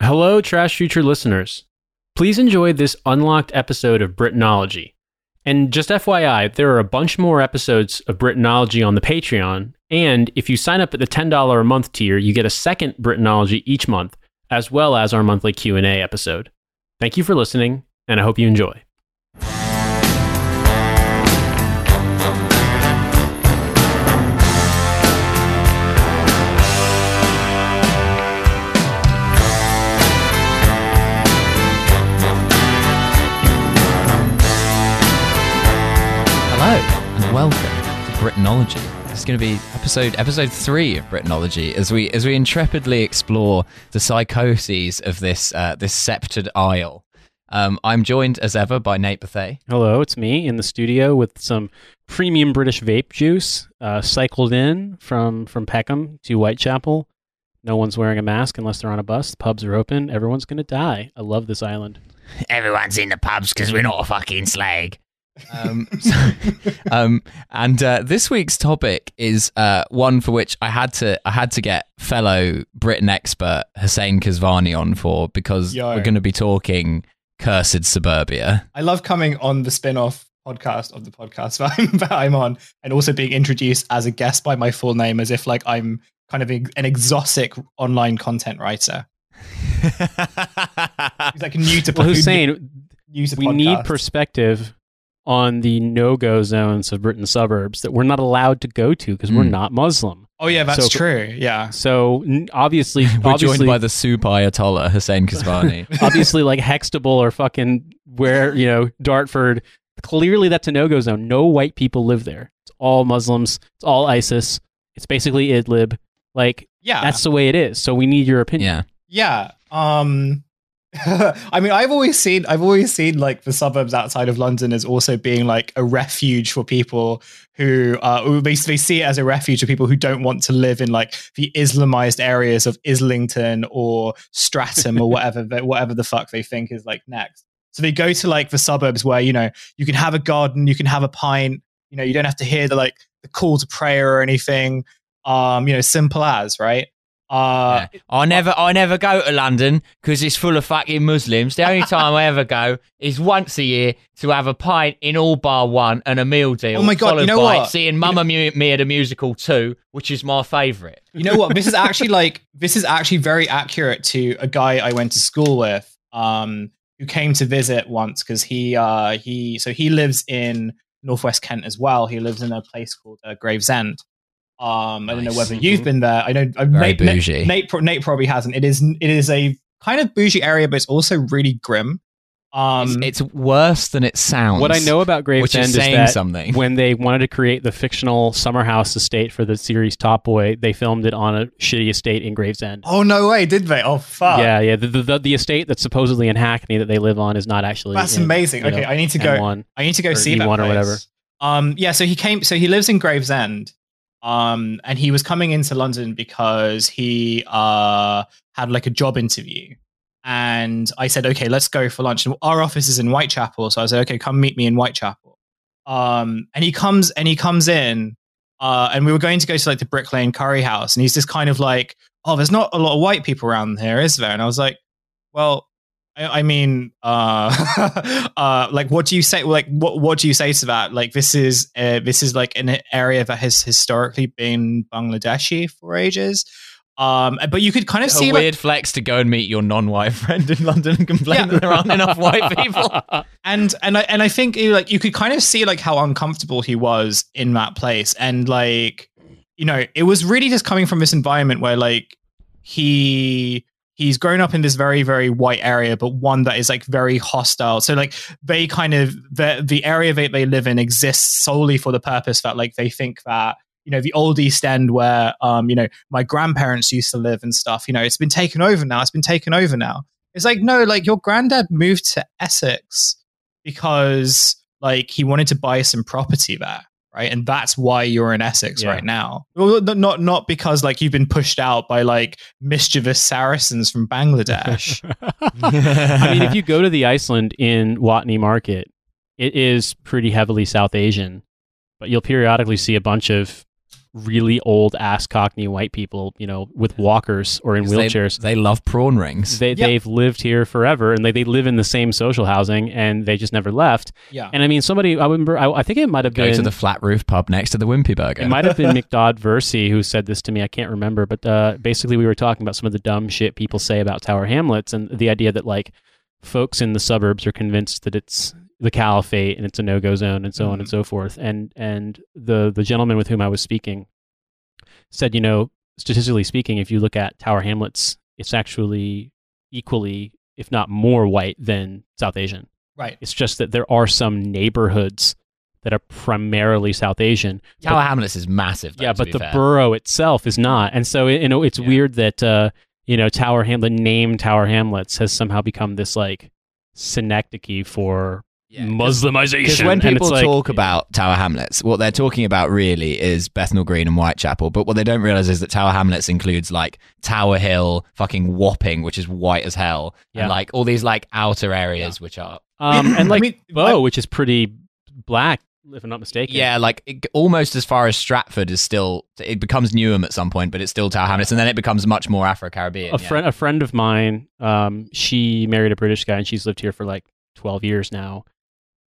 Hello, Trash Future listeners. Please enjoy this unlocked episode of Britanology. And just FYI, there are a bunch more episodes of Britanology on the Patreon. And if you sign up at the $10 a month tier, you get a second Britanology each month, as well as our monthly Q&A episode. Thank you for listening, and I hope you enjoy. To Britanology. This is going to be episode episode three of Britanology as we as we intrepidly explore the psychoses of this uh, this sceptred isle. Um, I'm joined as ever by Nate Bethea. Hello, it's me in the studio with some premium British vape juice, uh, cycled in from from Peckham to Whitechapel. No one's wearing a mask unless they're on a bus. The Pubs are open. Everyone's gonna die. I love this island. Everyone's in the pubs because we're not a fucking slag. Um, so- um, and uh, this week's topic is uh, one for which I had to I had to get fellow Britain expert Hussein Kesvani on for because Yo. we're going to be talking cursed suburbia. I love coming on the spin-off podcast of the podcast that I'm, that I'm on and also being introduced as a guest by my full name as if like I'm kind of an exotic online content writer. He's like new to Well, Hussein, new to we need perspective on the no-go zones of Britain suburbs that we're not allowed to go to because we're Mm. not Muslim. Oh yeah, that's So- true. Yeah. So obviously, We're obviously, joined by the super Ayatollah Hussein Kesvani. obviously like Hextable or fucking where you know Dartford. Clearly, that's a no-go zone. No white people live there. It's all Muslims. It's all ISIS. It's basically Idlib. Like Yeah. that's the way it is. So we need your opinion. yeah. Yeah. Um I mean, I've always seen I've always seen like the suburbs outside of London as also being like a refuge for people who uh basically see it as a refuge for people who don't want to live in like the Islamized areas of Islington or Streatham or whatever whatever the fuck they think is like next. So they go to like the suburbs where you know you can have a garden, you can have a pint, you know, you don't have to hear the like the call to prayer or anything. Um, you know, simple as, right? Uh Yeah. I never, I never go to London because it's full of fucking Muslims. The only time I ever go is once a year to have a pint in all bar one and a meal deal. Oh my God, you know what? Seeing Mamma Mu- Mia the musical two, which is my favourite. You know what? This is actually like this is actually very accurate to a guy I went to school with, um, who came to visit once because he uh he so he lives in northwest Kent as well. He lives in a place called uh, Gravesend. Um, I don't know whether you've been there. I know uh, Very Nate, Nate- bougie. Nate, pro- Nate probably hasn't. It is it is a kind of bougie area, but it's also really grim. Um, it's, it's worse than it sounds. What I know about Gravesend is is, that something. when they wanted to create the fictional summer house estate for the series Top Boy, they filmed it on a shitty estate in Gravesend. oh no way, did they? Oh fuck! yeah, yeah. The, the, the, the estate that's supposedly in Hackney that they live on is not actually. That's in, amazing. you Okay, know, I need to go. N1. I need to go see that E1 or place. whatever. Um, yeah, so he came. So he lives in Gravesend. Um, and he was coming into London because he uh had like a job interview. And I said, okay, let's go for lunch. And our office is in Whitechapel, so I said, okay, come meet me in Whitechapel. Um, and he comes and he comes in, uh, and we were going to go to like the Brick Lane Curry House, and he's just kind of like, oh, there's not a lot of white people around here, is there? And I was like, well, I, I mean, uh, uh, like, what do you say? Like, what what do you say to that? Like, this is uh, this is like an area that has historically been Bangladeshi for ages. Um, but you could kind of a see a weird like, flex to go and meet your non-white friend in London and complain Yeah. that there aren't enough white people. and and I and I think like you could kind of see like how uncomfortable he was in that place, and like you know, it was really just coming from this environment where like he he's grown up in this very very white area but one that is like very hostile. So like they kind of the the area that they live in exists solely for the purpose that like they think that you know the old east end where um you know my grandparents used to live and stuff you know it's been taken over now it's been taken over now. It's like no like your granddad moved to essex because like he wanted to buy some property there right? And that's why you're in essex Yeah. right now. Well not not because like you've been pushed out by like mischievous saracens from bangladesh. I mean, if you go to the Iceland in Watney Market, it is pretty heavily South Asian, but you'll periodically see a bunch of really old ass Cockney white people, you know, with walkers or in wheelchairs. They, love prawn rings. They, Yeah. They've lived here forever and they, they live in the same social housing and they just never left. Yeah. And I mean, somebody, I remember, I, I think it might have Go been. to the flat roof pub next to the Wimpy Burger. It might have been McDodd Versey who said this to me. I can't remember, but uh, basically we were talking about some of the dumb shit people say about Tower Hamlets and the idea that like folks in the suburbs are convinced that it's the caliphate and it's a no-go zone and so on and so forth. And and the the gentleman with whom I was speaking said, you know, statistically speaking, if you look at Tower Hamlets, it's actually equally, if not more, white than South Asian. Right. It's just that there are some neighborhoods that are primarily South Asian. but- Tower Hamlets is massive. Though, yeah, but the fair. borough itself is not, and so you know it's Yeah. weird that uh, you know Tower Hamlet the name Tower Hamlets has somehow become this like synecdoche for Yeah, 'cause- Muslimization. Because when And people it's like- talk about Tower Hamlets, what they're talking about really is Bethnal Green and Whitechapel. But what they don't realize is that Tower Hamlets includes like Tower Hill, fucking Wapping, which is white as hell, Yeah. and like all these like outer areas which are um, and I like mean, Bow, which is pretty black, if I'm not mistaken. yeah, like it, almost as far as Stratford is still. It becomes Newham at some point, but it's still Tower Hamlets, and then it becomes much more Afro Caribbean. a friend, a friend of mine, um, she married a British guy, and she's lived here for like 12 years now.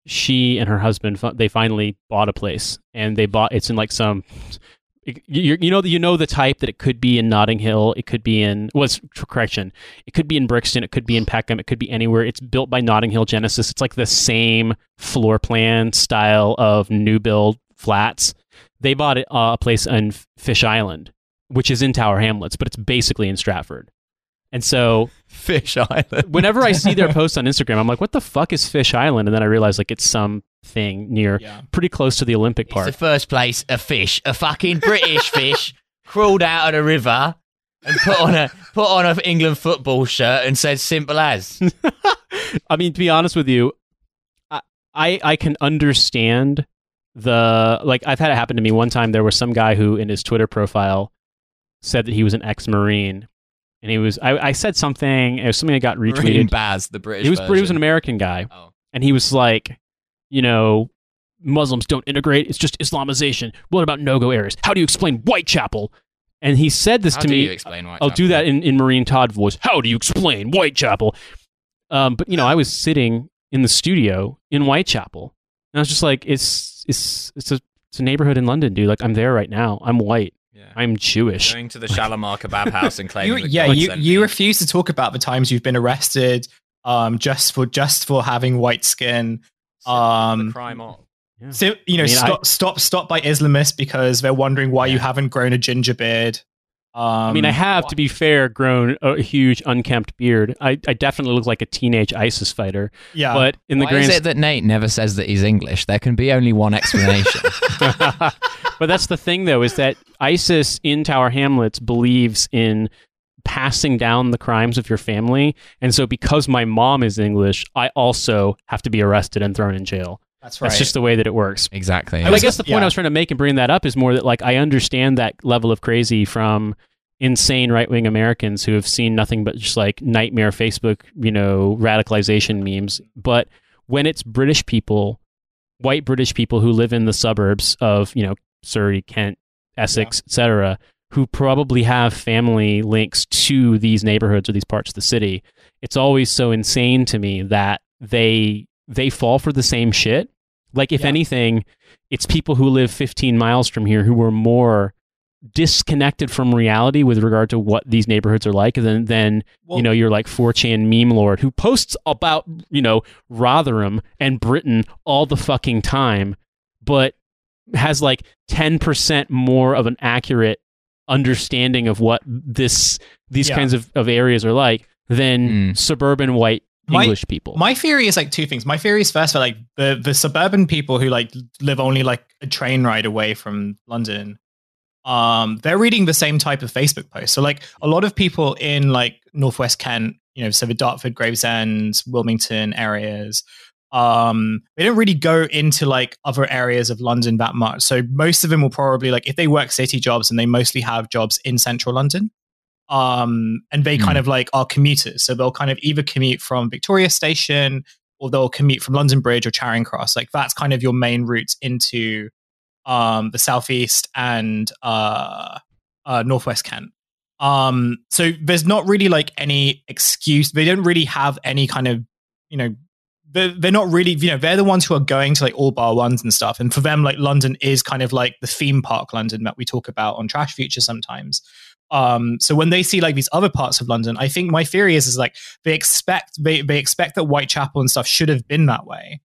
She and her husband, they finally bought a place, and they bought. It's in like some. You, you know you know the type that it could be in Notting Hill, it could be in was correction, it could be in Brixton, it could be in Peckham, it could be anywhere. It's built by Notting Hill Genesis. It's like the same floor plan style of new build flats. They bought uh, a place on Fish Island, which is in Tower Hamlets, but it's basically in Stratford. And so Fish Island. whenever I see their posts on Instagram, I'm like, what the fuck is Fish Island? And then I realize like it's something near Yeah. pretty close to the Olympic It's Park. the first place a fish, a fucking British fish, crawled out of the river and put on a put on an England football shirt and said "simple as." I mean, to be honest with you, I, I I can understand the like I've had it happen to me one time. There was some guy who in his Twitter profile said that he was an ex-marine, and he was I, I said something. It was something that got retweeted. Baz, the British. He was he was an American guy, Oh. and he was like, you know, Muslims don't integrate. It's just Islamization. What about no-go areas? How do you explain Whitechapel? And he said this How to do me. you explain Whitechapel? I'll do that in, in Marine Todd voice. How do you explain Whitechapel? Um, but you know, I was sitting in the studio in Whitechapel, and I was just like, it's it's it's a it's a neighborhood in London, dude. Like I'm there right now. I'm white. Yeah. I'm Jewish. Going to the Shalimar kebab house and You, claiming. that yeah, God you sent you me. refuse to talk about the times you've been arrested um just for just for having white skin. Um, the crime on. Yeah. So, you know, I mean, I- stop stop stop by Islamists because they're wondering why you haven't grown a ginger beard. Um, I mean, I have, to be fair, grown a huge unkempt beard. I, I definitely look like a teenage ISIS fighter. yeah, But in the Why grand is it that Nate never says that he's English? There can be only one explanation. but that's the thing, though, is that ISIS in Tower Hamlets believes in passing down the crimes of your family. And so, because my mom is English, I also have to be arrested and thrown in jail. That's right. That's just the way that it works. exactly. And I guess the point yeah. I was trying to make in bringing that up is more that, like, I understand that level of crazy from insane right wing Americans who have seen nothing but just like nightmare Facebook, you know, radicalization memes. But when it's British people, white British people who live in the suburbs of, you know, Surrey, Kent, Essex, etc., who probably have family links to these neighborhoods or these parts of the city, it's always so insane to me that they they fall for the same shit. Like if Yeah. anything, it's people who live 15 miles from here who are more disconnected from reality with regard to what these neighborhoods are like than than Well- you know you're like 4chan meme lord who posts about you know Rotherham and Britain all the fucking time but has like 10% more of an accurate understanding of what this these Yeah. kinds of, of areas are like than Mm. suburban white My- English people. My theory is like two things. My theory is first for like the the suburban people who like live only like a train ride away from London. Um, they're reading the same type of Facebook posts. So like a lot of people in like Northwest Kent, you know, so the Dartford, Gravesend, Wilmington areas, um, they don't really go into like other areas of London that much. So most of them will probably like if they work city jobs and they mostly have jobs in central London. Um, and they kind Hmm. of like are commuters. So they'll kind of either commute from Victoria Station or they'll commute from London Bridge or Charing Cross. Like that's kind of your main routes into um, the southeast, and uh, uh, northwest Kent. Um, so there's not really like any excuse. They don't really have any kind of, you know, they're, they're not really, you know, they're the ones who are going to like all bar ones and stuff. And for them, like London is kind of like the theme park London that we talk about on Trash Future sometimes. Um, so when they see like these other parts of London, I think my theory is is like they expect they they expect that Whitechapel and stuff should have been that way.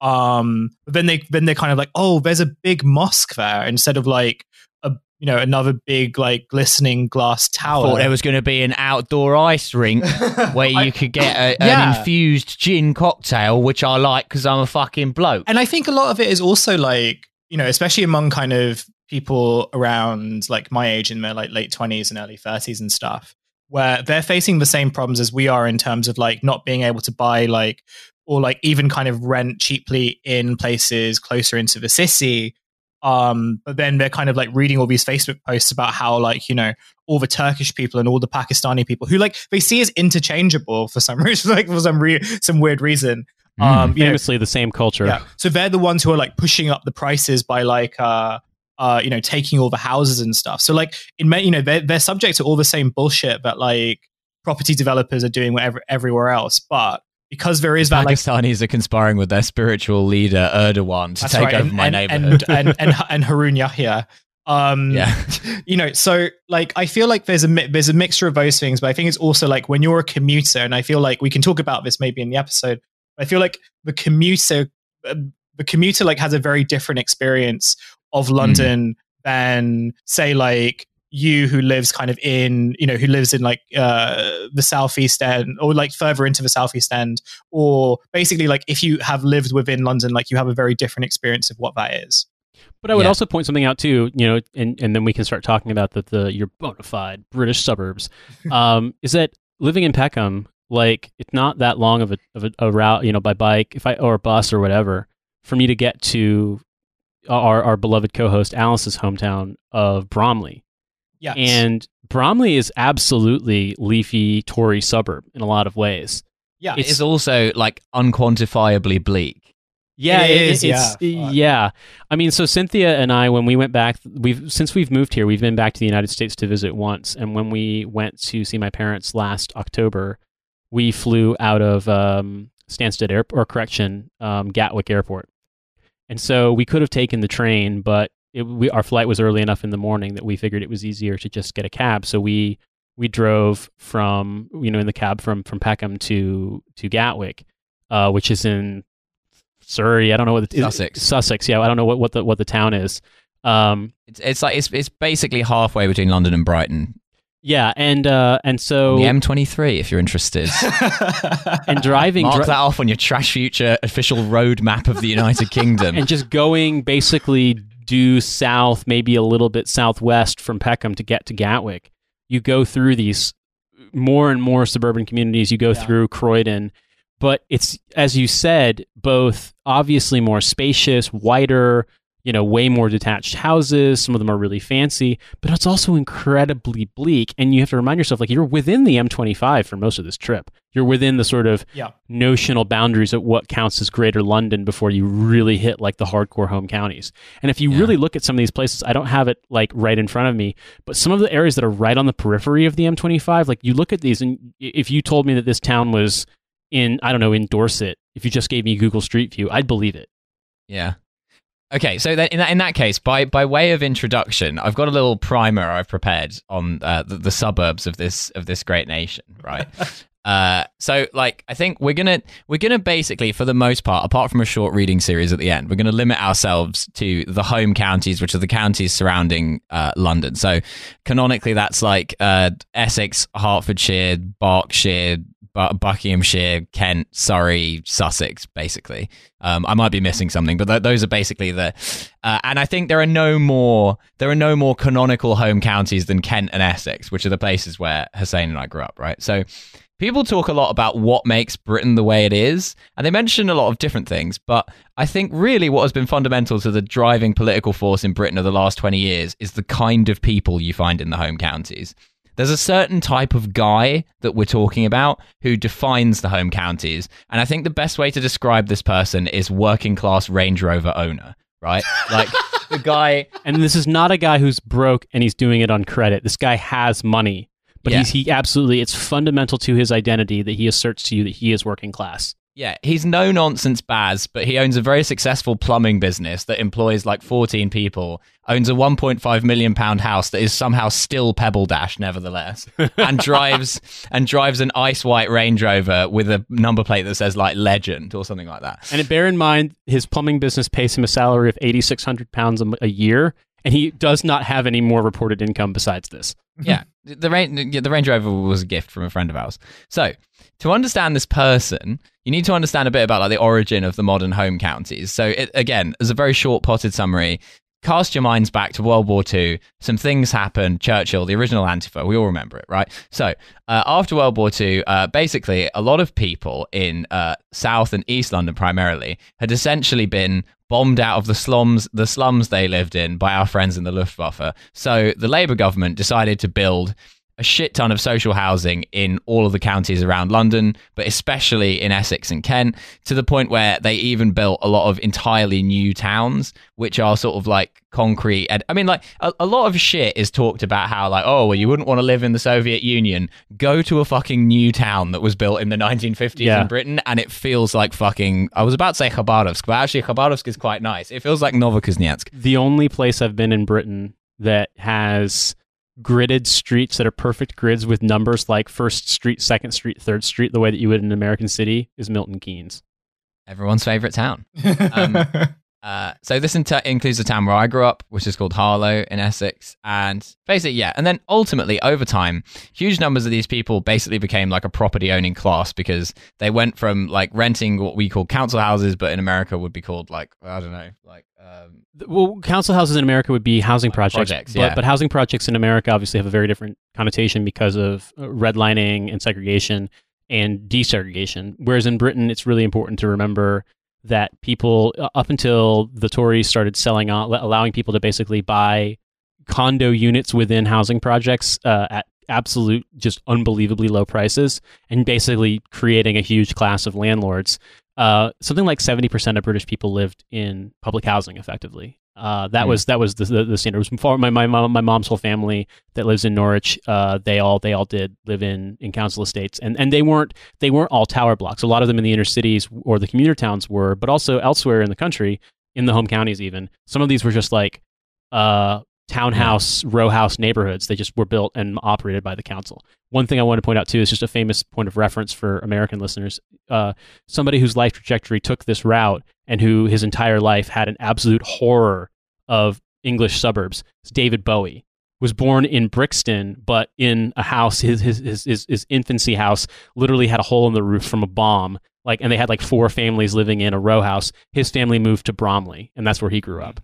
Um, but then they then they're kind of like, oh, there's a big mosque there instead of like a you know another big like glistening glass tower. Thought there was going to be an outdoor ice rink where you I- could get a, Yeah. an infused gin cocktail, which I like because I'm a fucking bloke. and I think a lot of it is also like you know, especially among kind of people around like my age in their like late twenties and early thirties and stuff, where they're facing the same problems as we are in terms of like not being able to buy like or like even kind of rent cheaply in places closer into the city. Um, but then they're kind of like reading all these Facebook posts about how like you know all the Turkish people and all the Pakistani people who like they see as interchangeable for some reason, like for some re- some weird reason. Hmm. Um, you know, Famously, the same culture. yeah. So they're the ones who are like pushing up the prices by like uh uh you know taking all the houses and stuff. So like in many you know they're they're subject to all the same bullshit that like property developers are doing whatever everywhere else, but because there is that like Pakistanis are conspiring with their spiritual leader Erdogan to take right, over and, my and, neighborhood. and, and and and Harun Yahya. Um, yeah, you know, so like I feel like there's a mi- there's a mixture of those things, but I think it's also like when you're a commuter, and I feel like we can talk about this maybe in the episode. I feel like the commuter, uh, the commuter like has a very different experience of London than say like you who lives kind of in you know who lives in like uh the southeast end or like further into the southeast end or basically like if you have lived within london like you have a very different experience of what that is But I would Yeah. also point something out too, you know, and, and then we can start talking about the, the your bona fide British suburbs. Um, is that living in Peckham, like it's not that long of a of a, a route, you know, by bike, if I or bus or whatever, for me to get to our our beloved co-host Alice's hometown of Bromley. yeah And Bromley is absolutely leafy Tory suburb in a lot of ways. yeah it is also like unquantifiably bleak. Yeah, It is, it's, yeah. Yeah. I mean, so Cynthia and I, when we went back, we've since we've moved here, we've been back to the United States to visit once. And when we went to see my parents last October, we flew out of um, Stansted Airport, or correction, um, Gatwick Airport. And so we could have taken the train, but it, we, our flight was early enough in the morning that we figured it was easier to just get a cab. So we we drove from you know in the cab from from Peckham to to Gatwick, uh, which is in Surrey. I don't know what the, Sussex. Sussex. Yeah, I don't know what, what the what the town is. Um, It's, it's like it's it's basically halfway between London and Brighton. Yeah, and uh, and so the M23, if you're interested. and driving Mark dri- that off on your Trash Future official road map of the United Kingdom. and just going basically due south, maybe a little bit southwest from Peckham to get to Gatwick. You go through these more and more suburban communities. You go Yeah. through Croydon, but it's as you said, both obviously more spacious, wider. You know, way more detached houses. Some of them are really fancy, but it's also incredibly bleak. And you have to remind yourself, like you're within the M25 for most of this trip. You're within the sort of yeah notional boundaries of what counts as greater London before you really hit like the hardcore home counties. And if you Yeah. really look at some of these places, I don't have it like right in front of me, but some of the areas that are right on the periphery of the M25, like you look at these and if you told me that this town was in, I don't know, in Dorset, if you just gave me Google Street View, I'd believe it. Yeah. Okay, so in that in that case, by by way of introduction, I've got a little primer I've prepared on uh, the, the suburbs of this of this great nation, right? uh, so like I think we're gonna we're gonna basically, for the most part, apart from a short reading series at the end, we're gonna limit ourselves to the home counties, which are the counties surrounding uh, London. So canonically, that's like uh, Essex, Hertfordshire, Berkshire. Bu- Buckinghamshire, Kent, Surrey, Sussex, basically. Um, I might be missing something, but th- those are basically the. Uh, and I think there are no more there are no more canonical home counties than Kent and Essex, which are the places where Hussein and I grew up. Right, so people talk a lot about what makes Britain the way it is, and they mention a lot of different things. But I think really what has been fundamental to the driving political force in Britain of the last twenty years is the kind of people you find in the home counties. There's a certain type of guy that we're talking about who defines the home counties. And I think the best way to describe this person is working class Range Rover owner. right? Like the guy. And this is not a guy who's broke and he's doing it on credit. This guy has money, but Yeah. he's he absolutely it's fundamental to his identity that he asserts to you that he is working class. Yeah, he's no nonsense Baz, but he owns a very successful plumbing business that employs like 14 people, owns a 1.5 million pound house that is somehow still Pebble Dash, nevertheless, and drives and drives an ice white Range Rover with a number plate that says like legend or something like that. And bear in mind, his plumbing business pays him a salary of eighty six hundred pounds a year, and he does not have any more reported income besides this. yeah, the, the, Range, the Range Rover was a gift from a friend of ours. So, to understand this person, you need to understand a bit about like the origin of the modern home counties. So, it, again, as a very short potted summary, cast your minds back to World War II. Some things happened. Churchill, the original Antifa, we all remember it, right? So, uh, after World War II, uh, basically, a lot of people in uh, South and East London primarily had essentially been bombed out of the slums, the slums they lived in by our friends in the Luftwaffe. So, the Labour government decided to build a shit ton of social housing in all of the counties around London, but especially in Essex and Kent, to the point where they even built a lot of entirely new towns, which are sort of like concrete. I mean, like a, a lot of shit is talked about how, like, oh, well, you wouldn't want to live in the Soviet Union. Go to a fucking new town that was built in the 1950s Yeah. in Britain, and it feels like fucking. I was about to say Khabarovsk, but actually, Khabarovsk is quite nice. It feels like Novokuznetsk. The only place I've been in Britain that has gridded streets that are perfect grids with numbers like first street, second street, third street, the way that you would in an American city is Milton Keynes. Everyone's favorite town. Um, Uh, so this inter- includes the town where I grew up, which is called Harlow in Essex, and basically, yeah. And then ultimately, over time, huge numbers of these people basically became like a property owning class because they went from like renting what we call council houses, but in America would be called like I don't know, like um, Well, council houses in America would be housing projects, projects, but, yeah. but housing projects in America obviously have a very different connotation because of uh, redlining and segregation and desegregation. Whereas in Britain, it's really important to remember that people, uh, up until the Tories started selling on, allowing people to basically buy condo units within housing projects uh, at absolute, just unbelievably low prices, and basically creating a huge class of landlords. Uh, something like seventy percent of British people lived in public housing, effectively. Uh, that Hmm. was that was the, the, the standard. It was my, my mom, my mom's whole family that lives in Norwich. Uh, they all they all did live in in council estates, and and they weren't they weren't all tower blocks. A lot of them in the inner cities or the commuter towns were, but also elsewhere in the country, in the home counties, even some of these were just like uh, townhouse row house neighborhoods. They just were built and operated by the council. One thing I want to point out too is just a famous point of reference for American listeners. Uh, somebody whose life trajectory took this route and who his entire life had an absolute horror of English suburbs is David Bowie. Was born in Brixton, but in a house, his, his his his his infancy house literally had a hole in the roof from a bomb. Like, and they had like four families living in a row house. His family moved to Bromley, and that's where he grew up.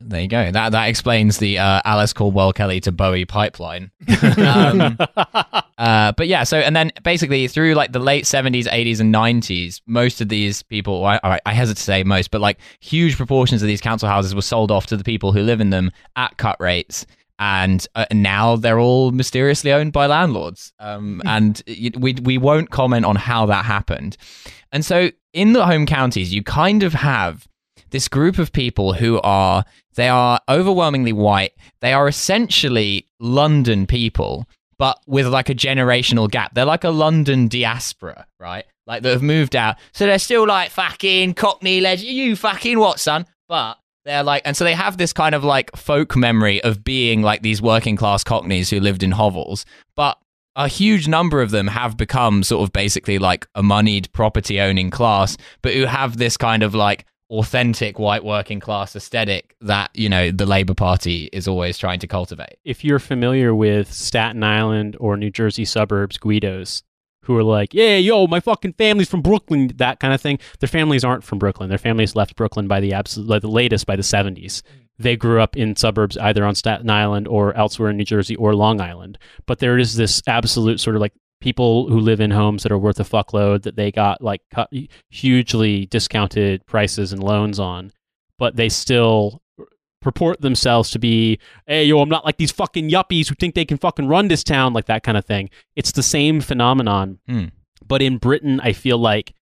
There you go. That that explains the uh, Alice Caldwell Kelly to Bowie pipeline. um, Uh, but yeah, so and then basically through like the late seventies, eighties, and nineties, most of these people, I, I, I hesitate to say most, but like huge proportions of these council houses were sold off to the people who live in them at cut rates, and uh, now they're all mysteriously owned by landlords. Um, and we we won't comment on how that happened. And so in the home counties, you kind of have this group of people who are they are overwhelmingly white. They are essentially London people, but with like a generational gap. They're like a London diaspora, right? Like that have moved out. So they're still like fucking Cockney legend. You fucking what, son? But they're like, and so they have this kind of like folk memory of being like these working class Cockneys who lived in hovels. But a huge number of them have become sort of basically like a moneyed property owning class, but who have this kind of like authentic white working class aesthetic that, you know, the Labour Party is always trying to cultivate. if you're familiar with Staten Island or New Jersey suburbs, Guidos, who are like, yeah, yo, my fucking family's from Brooklyn, that kind of thing. Their families aren't from Brooklyn. Their families left Brooklyn by the absolute, like the latest by the 70s. Mm. They grew up in suburbs either on Staten Island or elsewhere in New Jersey or Long Island. But there is this absolute sort of like people who live in homes that are worth a fuckload that they got like cut, hugely discounted prices and loans on, but they still purport themselves to be hey yo i'm not like these fucking yuppies who think they can fucking run this town like that kind of thing it's the same phenomenon Hmm. but in britain i feel like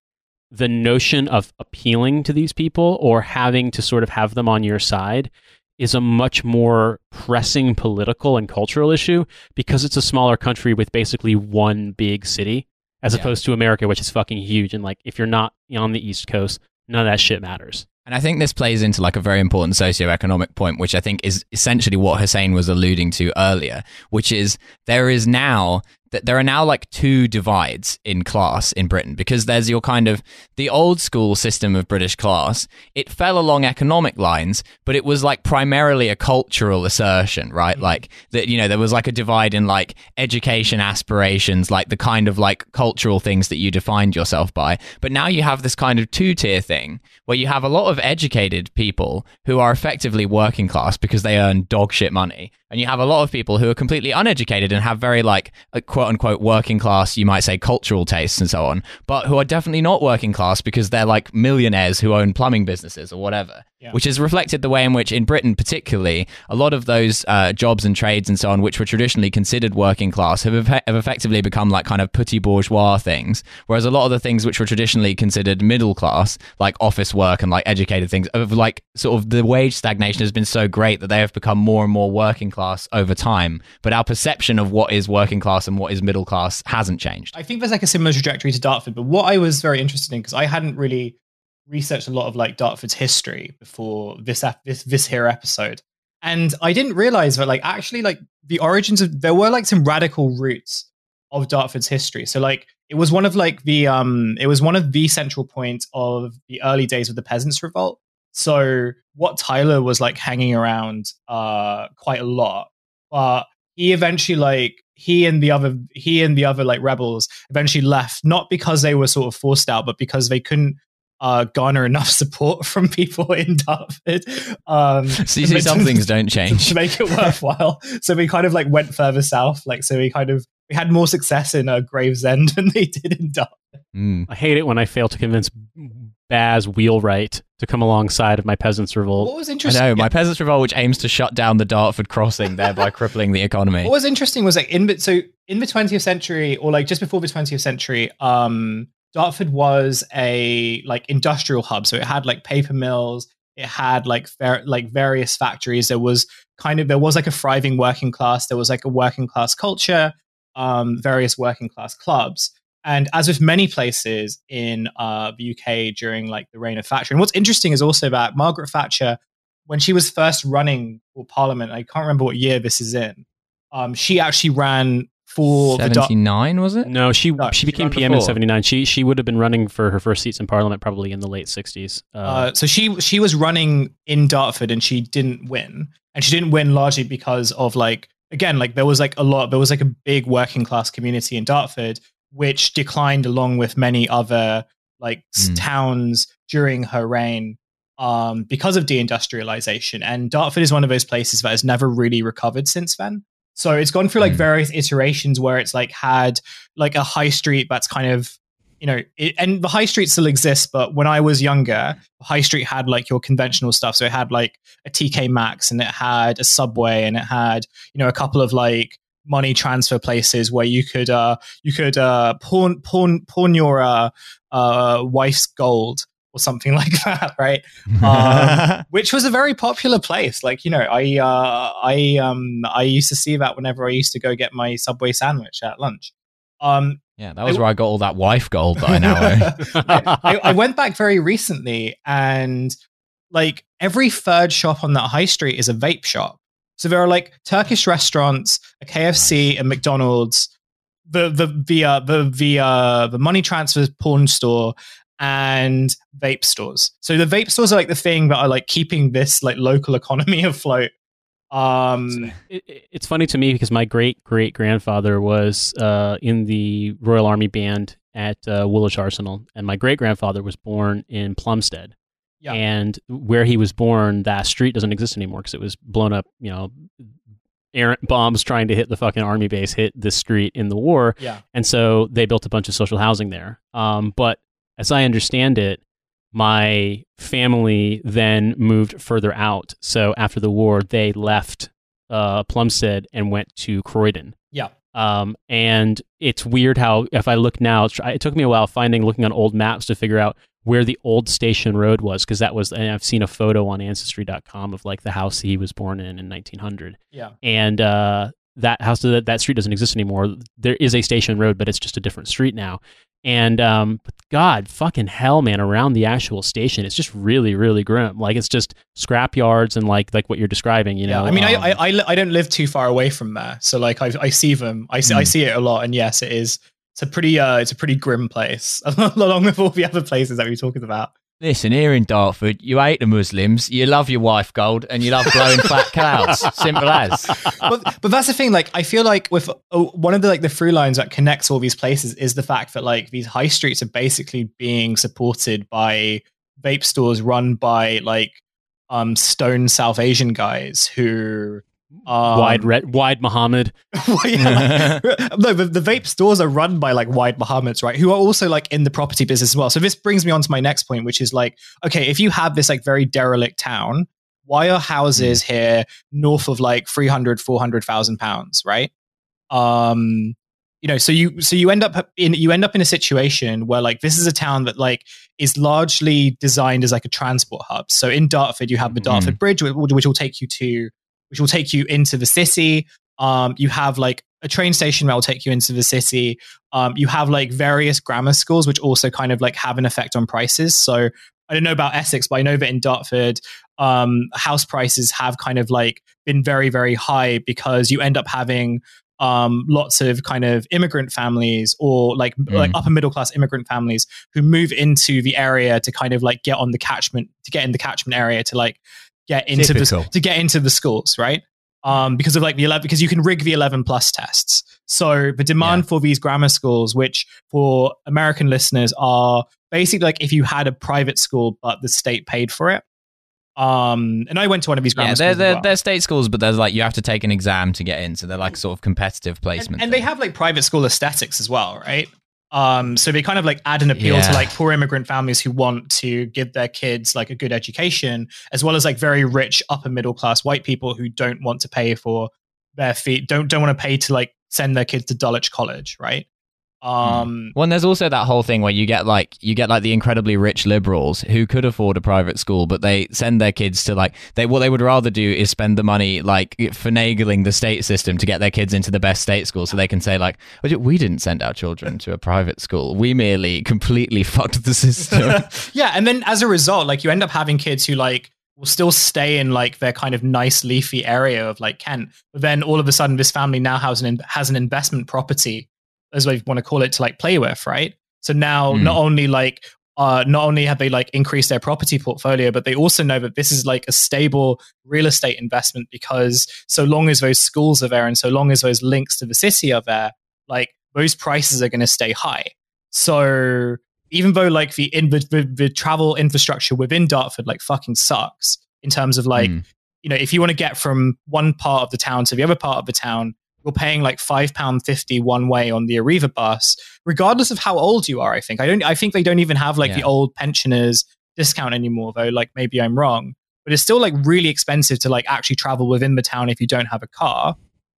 the notion of appealing to these people or having to sort of have them on your side is a much more pressing political and cultural issue because it's a smaller country with basically one big city as Yeah. opposed to America, which is fucking huge. And like, if you're not on the East Coast, none of that shit matters. And I think this plays into like a very important socioeconomic point, which I think is essentially what Hussein was alluding to earlier, which is there is now that there are now like two divides in class in Britain because there's your kind of the old school system of British class. It fell along economic lines, but it was like primarily a cultural assertion, right? Mm-hmm. Like that, you know, there was like a divide in like education aspirations, like the kind of like cultural things that you defined yourself by. But now you have this kind of two tier thing where you have a lot of educated people who are effectively working class because they earn dog shit money. And you have a lot of people who are completely uneducated and have very like a quote unquote working class, you might say cultural tastes and so on, but who are definitely not working class because they're like millionaires who own plumbing businesses or whatever. Yeah. Which has reflected the way in which, in Britain particularly, a lot of those uh, jobs and trades and so on, which were traditionally considered working class, have, eff- have effectively become like kind of petit bourgeois things. Whereas a lot of the things which were traditionally considered middle class, like office work and like educated things, of like sort of the wage stagnation has been so great that they have become more and more working class over time. But our perception of what is working class and what is middle class hasn't changed. I think there's like a similar trajectory to Dartford, but what I was very interested in because I hadn't really researched a lot of like Dartford's history before this this this here episode, and I didn't realize that like actually like the origins of there were like some radical roots of Dartford's history. So like it was one of like the um it was one of the central points of the early days of the Peasants' Revolt. So Wat Tyler was like hanging around uh quite a lot, but he eventually like he and the other he and the other like rebels eventually left not because they were sort of forced out but because they couldn't uh garner enough support from people in Dartford um So you see, some things don't change. to make it worthwhile so we kind of like went further south like so we kind of we had more success in uh, Gravesend than they did in Dartford Mm. I hate it when I fail to convince Baz Wheelwright to come alongside of my peasants' revolt. what was interesting? I know, my Peasants' Revolt, which aims to shut down the Dartford crossing, thereby crippling the economy. What was interesting was like in the so in the 20th century or like just before the 20th century, um, Dartford was a like industrial hub. So it had like paper mills, it had like ver- like various factories. There was kind of there was like a thriving working class. There was like a working class culture, um, various working class clubs. And as with many places in uh, the UK during like the reign of Thatcher, and what's interesting is also that Margaret Thatcher, when she was first running for Parliament, I can't remember what year this is in. Um, she actually ran for the Dar- 79, was it? No, she No, she she became ran PM in '79. She she would have been running for her first seats in Parliament probably in the late '60s. Uh, Uh, so she she was running in Dartford and she didn't win, and she didn't win largely because of like again like there was like a lot there was like a big working class community in Dartford which declined along with many other like Mm. towns during her reign um, because of deindustrialization. And Dartford is one of those places that has never really recovered since then. So it's gone through like Mm. various iterations where it's like had like a high street that's kind of you know, it, and the high street still exists, but when I was younger, the high street had like your conventional stuff. So it had like a TK Maxx and it had a Subway and it had, you know, a couple of like money transfer places where you could uh you could uh pawn pawn pawn your uh, uh wife's gold or something like that, right? Um, which was a very popular place. Like you know, I uh, I um I used to see that whenever I used to go get my Subway sandwich at lunch. Um, yeah, that was where I got all that wife gold that I now own. I, I, I went back very recently, and like every third shop on that high street is a vape shop. So there are like Turkish restaurants, a KFC, a McDonald's, the the uh, the uh, the money transfer pawn store, and vape stores. So the vape stores are like the thing that are like keeping this like local economy afloat. Um, it- it's funny to me because my great great grandfather was uh, in the Royal Army Band at uh, Woolwich Arsenal, and my great grandfather was born in Plumstead. Yeah. And where he was born, that street doesn't exist anymore because it was blown up. You know, errant bombs trying to hit the fucking army base hit this street in the war, yeah. and so they built a bunch of social housing there. Um, but as I understand it, my family then moved further out. So after the war, they left uh, Plumstead and went to Croydon. Yeah. Um, and it's weird how if I look now, it took me a while finding looking on old maps to figure out where the old station road was because that was and I've seen a photo on ancestry.com of like the house he was born in in 1900 Yeah. and uh, that house that that street doesn't exist anymore. There is a station road, but it's just a different street now. And um, but God, fucking hell, man! Around the actual station, it's just really, really grim. Like it's just scrap yards and like like what you're describing. You yeah, know, I mean, um, I, I I I don't live too far away from there, so like I I see them, I see I Mm. see it a lot, and yes, it is. It's a pretty uh, it's a pretty grim place, along with all the other places that we we're talking about. Listen, here in Dartford, you hate the Muslims, you love your wife gold, and you love blowing flat clouds. Simple as. but but that's the thing. Like, I feel like with uh, one of the like the through lines that connects all these places is the fact that like these high streets are basically being supported by vape stores run by like um stone South Asian guys who um, wide red, wide Muhammad. Well, yeah, like- no, but the vape stores are run by like Wide Muhammad's, right? Who are also like in the property business as well. So this brings me on to my next point, which is like, okay, if you have this like very derelict town, why are houses here north of like 300, 400,000 pounds, right? Um, you know, so you so you end up in you end up in a situation where like this is a town that like is largely designed as like a transport hub. So in Dartford, you have the Mm. Dartford Bridge, which, which will take you to which will take you into the city. Um, you have like a train station that will take you into the city. Um, you have like various grammar schools, which also kind of like have an effect on prices. So I don't know about Essex, but I know that in Dartford, um, house prices have kind of like been very, very high because you end up having um, lots of kind of immigrant families or like like upper middle class immigrant families who move into the area to kind of like get on the catchment to get in the catchment area to like get into Typical. the to get into the schools, right? Um, because of like the 11 because you can rig the 11 plus tests. So the demand for these grammar schools, which for American listeners are basically like if you had a private school but the state paid for it. Um, and I went to one of these grammar Yeah, schools. they're, they're, well. they're state schools, but there's like you have to take an exam to get in, so they're like sort of competitive placement. and, and they have like private school aesthetics as well, right? Um, so they kind of like add an appeal to like poor immigrant families who want to give their kids like a good education, as well as like very rich upper middle class white people who don't want to pay for their feet, don't don't want to pay to like send their kids to Dulwich College, right? Um, Well, and there's also that whole thing where you get like you get like the incredibly rich liberals who could afford a private school, but they send their kids to like they what they would rather do is spend the money like finagling the state system to get their kids into the best state school, so they can say like, "Oh, we didn't send our children to a private school. We merely completely fucked the system." yeah, and then as a result, like you end up having kids who like will still stay in like their kind of nice leafy area of like Kent, but then all of a sudden this family now has an has an investment property, as we want to call it, to like play with, right? So now Hmm. not only like uh, not only have they like increased their property portfolio, but they also know that this is like a stable real estate investment because so long as those schools are there and so long as those links to the city are there, like those prices are going to stay high. So even though like the, in, the, the the travel infrastructure within Dartford like fucking sucks in terms of like Mm. you know if you want to get from one part of the town to the other part of the town, you're paying like five pound fifty one way on the Arriva bus, regardless of how old you are. I think I don't. I think they don't even have like the old pensioners discount anymore though. Like maybe I'm wrong, but it's still like really expensive to like actually travel within the town if you don't have a car.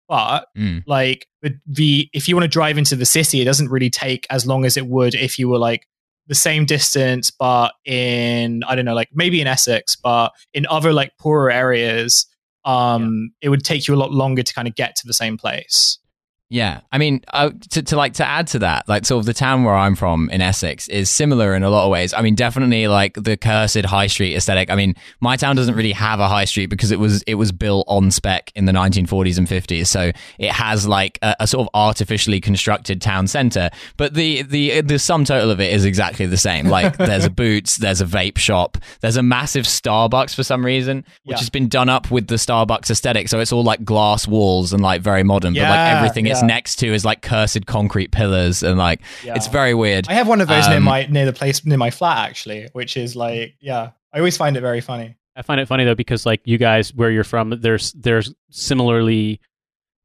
But Mm. like the, the if you want to drive into the city, it doesn't really take as long as it would if you were like the same distance, but in I don't know, like maybe in Essex, but in other like poorer areas, um, it would take you a lot longer to kind of get to the same place. Yeah, I mean, uh, to, to like to add to that, like sort of the town where I'm from in Essex is similar in a lot of ways. I mean, definitely like the cursed high street aesthetic. I mean, my town doesn't really have a high street because it was it was built on spec in the 1940s and 50s, so it has like a, a sort of artificially constructed town center. But the the the sum total of it is exactly the same. Like, there's a Boots, there's a vape shop, there's a massive Starbucks for some reason, which Yeah. has been done up with the Starbucks aesthetic. So it's all like glass walls and like very modern, but like Yeah, everything it's next to is like cursed concrete pillars and like Yeah. it's very weird. I have one of those near Um, my near the place near my flat actually, which is like yeah. I always find it very funny. I find it funny though because like you guys where you're from, there's there's similarly,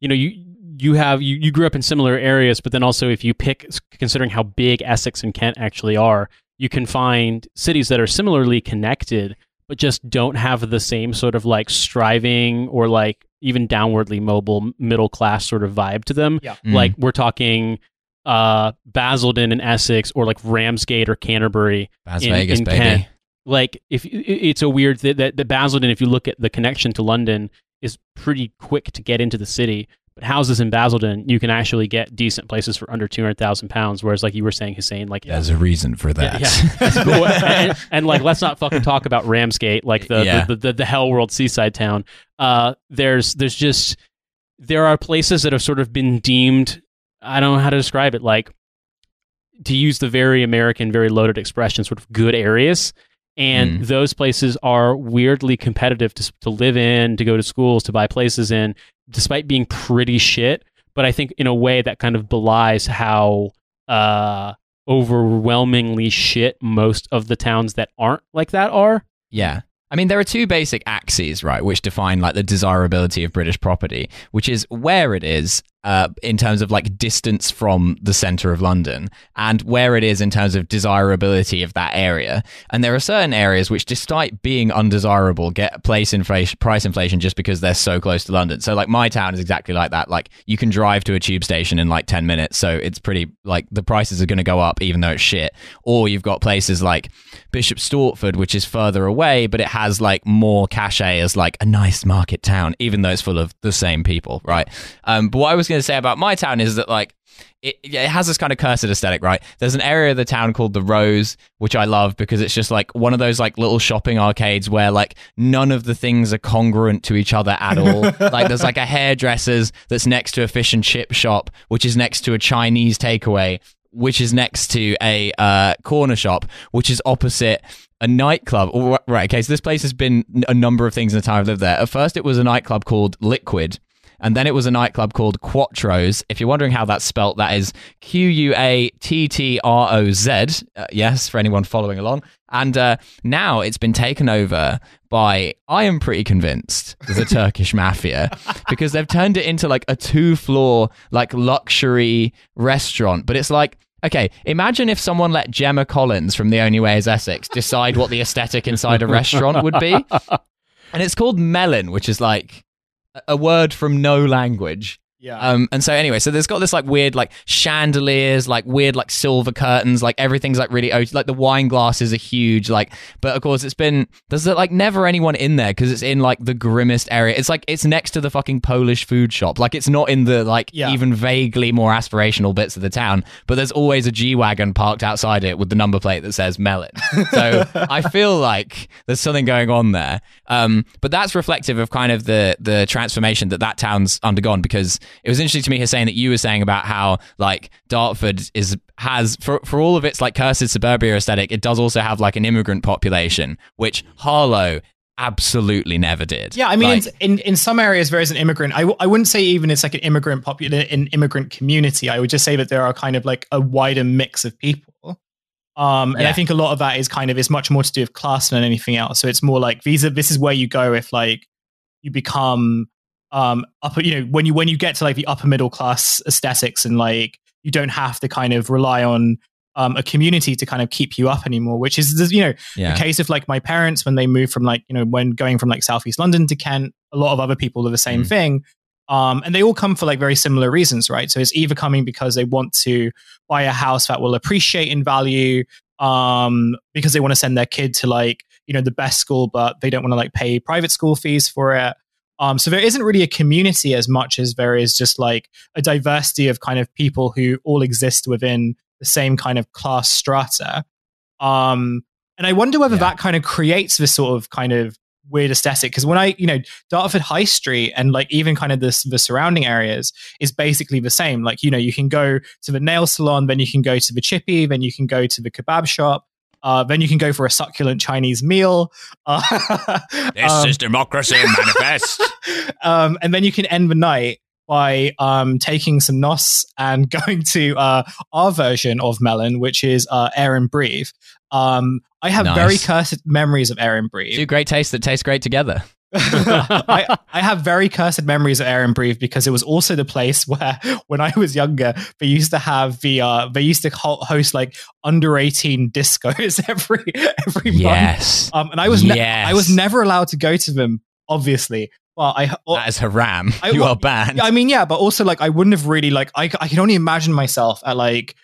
you know, you you have you, you grew up in similar areas, but then also if you pick considering how big Essex and Kent actually are, you can find cities that are similarly connected but just don't have the same sort of like striving or like even downwardly mobile middle class sort of vibe to them. Yeah. Mm. Like we're talking uh Basildon in Essex or like Ramsgate or Canterbury Las in- Vegas, in baby. Kent. like if it's a weird that that the Basildon if you look at the connection to London is pretty quick to get into the city but houses in Basildon you can actually get decent places for under 200,000 pounds whereas like you were saying Hussein like There's a reason for that. yeah. Well, and, and, like let's not fucking talk about Ramsgate like the Yeah. the, the, the hell world seaside town uh there's there's just there are places that have sort of been deemed I don't know how to describe it like to use the very American, very loaded expression, sort of good areas. And Mm. those places are weirdly competitive to, to live in, to go to schools, to buy places in, despite being pretty shit. But I think in a way that kind of belies how uh, overwhelmingly shit most of the towns that aren't like that are. Yeah. I mean, there are two basic axes, right, which define like the desirability of British property, which is where it is uh, in terms of like distance from the center of London and where it is in terms of desirability of that area. And there are certain areas which, despite being undesirable, get place inflation, price inflation just because they're so close to London. So, like, my town is exactly like that. Like, you can drive to a tube station in like 10 minutes. So, it's pretty like the prices are going to go up even though it's shit. Or you've got places like Bishop Stortford, which is further away, but it has like more cachet as like a nice market town, even though it's full of the same people, right? Um, but what I was going to say about my town is that like it, it has this kind of cursed aesthetic, right? There's an area of the town called the Rows, which I love because it's just like one of those like little shopping arcades where like none of the things are congruent to each other at all. like there's like a hairdresser's that's next to a fish and chip shop, which is next to a Chinese takeaway, which is next to a uh, corner shop, which is opposite a nightclub. Right, okay, so this place has been a number of things in the time I've lived there. At first, it was a nightclub called Liquid. And then it was a nightclub called Quattroz. If you're wondering how that's spelt, that is Q U A T T R O Z. Uh, yes, for anyone following along. And uh, now it's been taken over by, I am pretty convinced, the Turkish mafia, because they've turned it into like a two floor, like luxury restaurant. But it's like, okay, imagine if someone let Gemma Collins from The Only Way is Essex decide what the aesthetic inside a restaurant would be. And it's called Melon, which is like a- word from no language. Yeah. Um, and so anyway, so there's got this like weird like chandeliers, like weird like silver curtains, like everything's like really o- like the wine glasses are huge, like but of course it's been there's like never anyone in there because it's in like the grimmest area. It's like it's next to the fucking Polish food shop, like it's not in the like Yeah. even vaguely more aspirational bits of the town, but there's always a G wagon parked outside it with the number plate that says Melon. So I feel like there's something going on there. Um, but that's reflective of kind of the the transformation that that town's undergone because it was interesting to me saying that you were saying about how like Dartford is has for for all of its like cursed suburbia aesthetic, it does also have like an immigrant population, which Harlow absolutely never did. Yeah, I mean, Like, it's- in in some areas there is an immigrant. I, w- I wouldn't say even it's like an immigrant popular an immigrant community. I would just say that there are kind of like a wider mix of people. Um, and I think a lot of that is kind of is much more to do with class than anything else. So it's more like these are this is where you go if like you become um upper you know when you when you get to like the upper middle class aesthetics and like you don't have to kind of rely on um, a community to kind of keep you up anymore which is you know yeah. the case of like my parents when they moved from like you know when going from like southeast london to kent a lot of other people are the same Mm. thing um, and they all come for like very similar reasons right so it's either coming because they want to buy a house that will appreciate in value um, because they want to send their kid to like you know the best school but they don't want to like pay private school fees for it um, so there isn't really a community as much as there is just like a diversity of kind of people who all exist within the same kind of class strata um, and I wonder whether Yeah. that kind of creates this sort of kind of weird aesthetic. Because when I, you know, Dartford High Street and like even kind of this the surrounding areas is basically the same. Like, you know, you can go to the nail salon, then you can go to the chippy, then you can go to the kebab shop. Uh, then you can go for a succulent Chinese meal. Uh, um, democracy manifest. um, and then you can end the night by um, taking some nos and going to uh, our version of Melon, which is uh, Air and Breathe. Um, I have Nice. very cursed memories of Air and Breathe. Two great tastes that taste great together. I, I have very cursed memories of and Breathe because it was also the place where, when I was younger, they used to have the uh, they used to host like under eighteen discos every every month. Yes. Um, and I was ne- Yes. I was never allowed to go to them, obviously. But I, That is haram. I- you well, are banned. I mean, yeah, but also like I wouldn't have really like I I can only imagine myself at like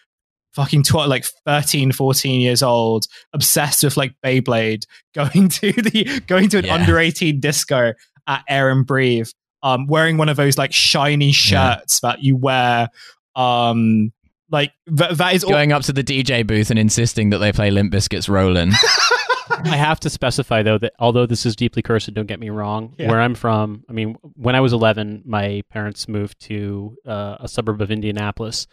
fucking tw- like 13 14 years old obsessed with like Beyblade going to the going to an Yeah. under 18 disco at Air and Breathe um wearing one of those like shiny shirts that you wear um like th- that is all Going up to the DJ booth and insisting that they play Limp Bizkit's Rollin'. I have to specify though that although this is deeply cursed, don't get me wrong. Yeah. Where I'm from, I mean, when I was 11, my parents moved to uh, a suburb of Indianapolis,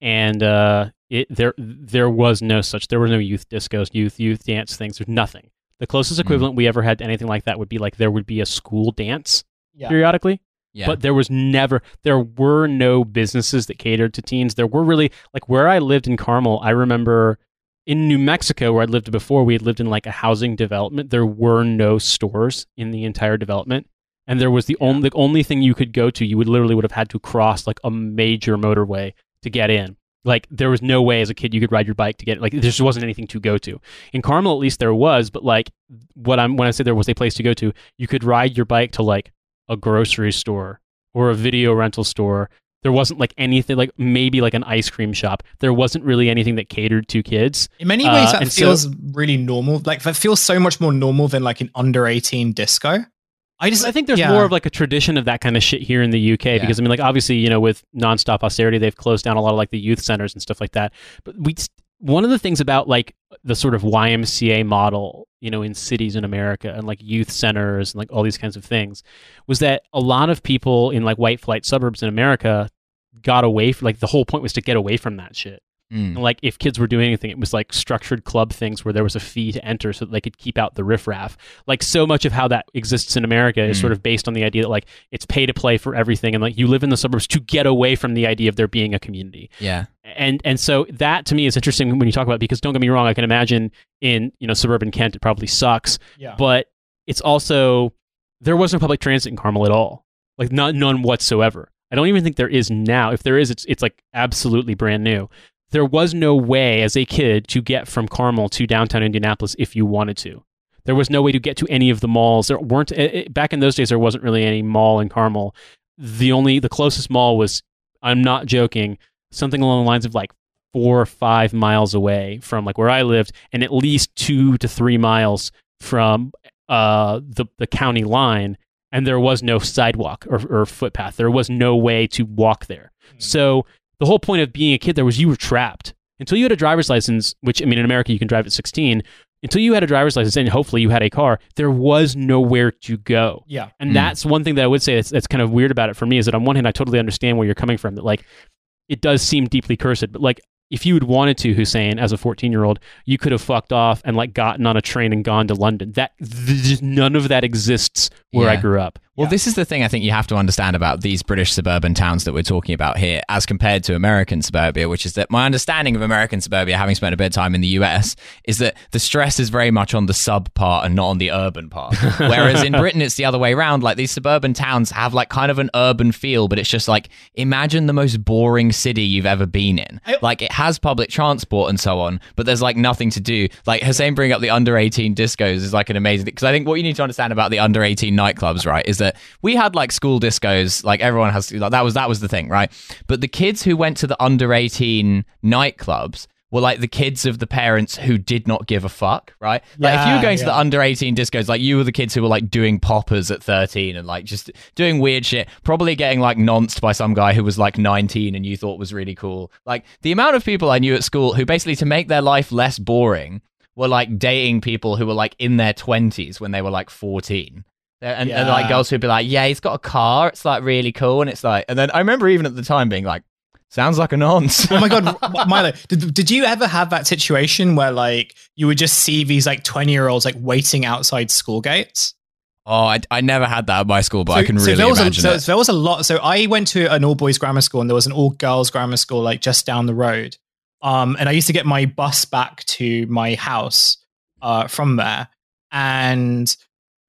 and uh, it there there was no such there were no youth discos, youth youth dance things. There's nothing. The closest Mm. equivalent we ever had to anything like that would be like there would be a school dance Yeah. periodically. Yeah. But there was never, there were no businesses that catered to teens. There were really, like where I lived in Carmel, I remember in New Mexico, where I'd lived before, we had lived in like a housing development. There were no stores in the entire development. And there was the only, the only thing you could go to, you would literally would have had to cross like a major motorway to get in. Like there was no way as a kid you could ride your bike to get like there just wasn't anything to go to. In Carmel, at least there was, but like what I'm when I say there was a place to go to, you could ride your bike to like a grocery store or a video rental store. There wasn't like anything like maybe like an ice cream shop. There wasn't really anything that catered to kids. in many Uh, ways that and so- feels really normal like that feels so much more normal than like an under 18 disco I just I think there's yeah. more of like a tradition of that kind of shit here in the UK Yeah. because I mean, like obviously, you know, with nonstop austerity, they've closed down a lot of like the youth centers and stuff like that. But we, one of the things about like the sort of YMCA model, you know, in cities in America and like youth centers and like all these kinds of things, was that a lot of people in like white flight suburbs in America got away from like the whole point was to get away from that shit. Mm. Like if kids were doing anything, it was like structured club things where there was a fee to enter so that they could keep out the riffraff. Like so much of how that exists in America is Mm. sort of based on the idea that like it's pay to play for everything, and like you live in the suburbs to get away from the idea of there being a community. Yeah. And and so that to me is interesting when you talk about it, because don't get me wrong, I can imagine in you know suburban Kent it probably sucks, yeah but it's also there was no public transit in Carmel at all, like not none whatsoever. I don't even think there is now. If there is, it's it's like absolutely brand new. There was no way as a kid to get from Carmel to downtown Indianapolis if you wanted to. There was no way to get to any of the malls. There weren't eh, eh, back in those days. There wasn't really any mall in Carmel. The only the closest mall was I'm not joking something along the lines of like four or five miles away from like where I lived, and at least two to three miles from uh, the the county line, and there was no sidewalk or, or footpath. There was no way to walk there. So the whole point of being a kid there was you were trapped until you had a driver's license. Which I mean, in America you can drive at 16. Until you had a driver's license and hopefully you had a car, there was nowhere to go. yeah And Mm. that's one thing that I would say that's, that's kind of weird about it for me is that on one hand, I totally understand where you're coming from. That like it does seem deeply cursed, but like if you had wanted to, Hussein, as a 14 year old, you could have fucked off and like gotten on a train and gone to London. That th- none of that exists where I grew up. Well, Yeah. this is the thing I think you have to understand about these British suburban towns that we're talking about here, as compared to American suburbia, which is that my understanding of American suburbia, having spent a bit of time in the US, is that the stress is very much on the sub part and not on the urban part. Whereas in Britain, it's the other way around. Like these suburban towns have like kind of an urban feel, but it's just like imagine the most boring city you've ever been in. I- Like it has public transport and so on, but there's like nothing to do. Like Hussein bringing up the under 18 discos is like an amazing because I think what you need to understand about the under 18 nightclubs, right, is that we had like school discos, like everyone has like that was that was the thing, right? But the kids who went to the under 18 nightclubs were like the kids of the parents who did not give a fuck, right? like if you were Yeah, going to the under 18 discos, like you were the kids who were like doing poppers at 13 and like just doing weird shit, probably getting like nonced by some guy who was like 19 and you thought was really cool. Like the amount of people I knew at school who basically to make their life less boring were like dating people who were like in their 20s when they were like 14. And, and like girls who'd be like, yeah, he's got a car. It's like really cool. And it's like, and then I remember even at the time being like, sounds like a nonce. oh my god milo did, did you ever have that situation where like you would just see these like 20 year olds like waiting outside school gates oh, I, I never had that at my school, but I So- can so really there was imagine a, so, it. so there was a lot. So I went to an all boys grammar school, and there was an all girls grammar school like just down the road. Um, and I used to get my bus back to my house uh, from there. And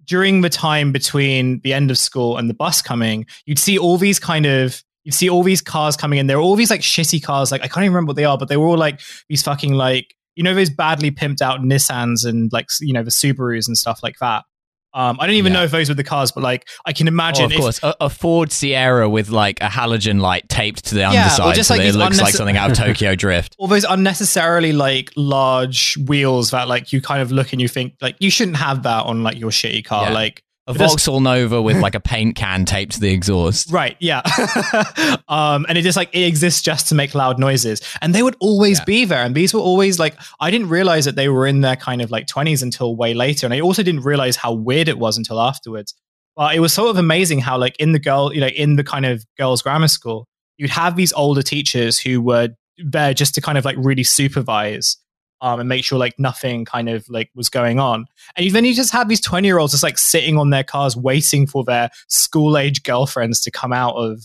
during the time between the end of school and the bus coming, you'd see all these kind of you'd see all these cars coming in. There were all these like shitty cars. Like I can't even remember what they are, but they were all like these fucking like you know those badly pimped out Nissans and like you know the Subarus and stuff like that. Um, I don't even Yeah. know if those were the cars, but like I can Oh, imagine. of if- course, a, a Ford Sierra with like a halogen light taped to the or underside, just so like it looks like something out of Tokyo Drift. all those unnecessarily like large wheels that like you kind of look and you think like you shouldn't have that on like your shitty car. Yeah. Like A Vauxhall Nova with like a paint can taped to the exhaust. Right, yeah. um, and it just like it exists just to make loud noises. And they would always Yeah. be there. And these were always like I didn't realize that they were in their kind of like 20s until way later. And I also didn't realize how weird it was until afterwards. But it was sort of amazing how like in the girl, you know, in the kind of girls' grammar school, you'd have these older teachers who were there just to kind of like really supervise um, and make sure like nothing kind of like was going on. And then you just have these 20 year olds just like sitting on their cars waiting for their school age girlfriends to come out of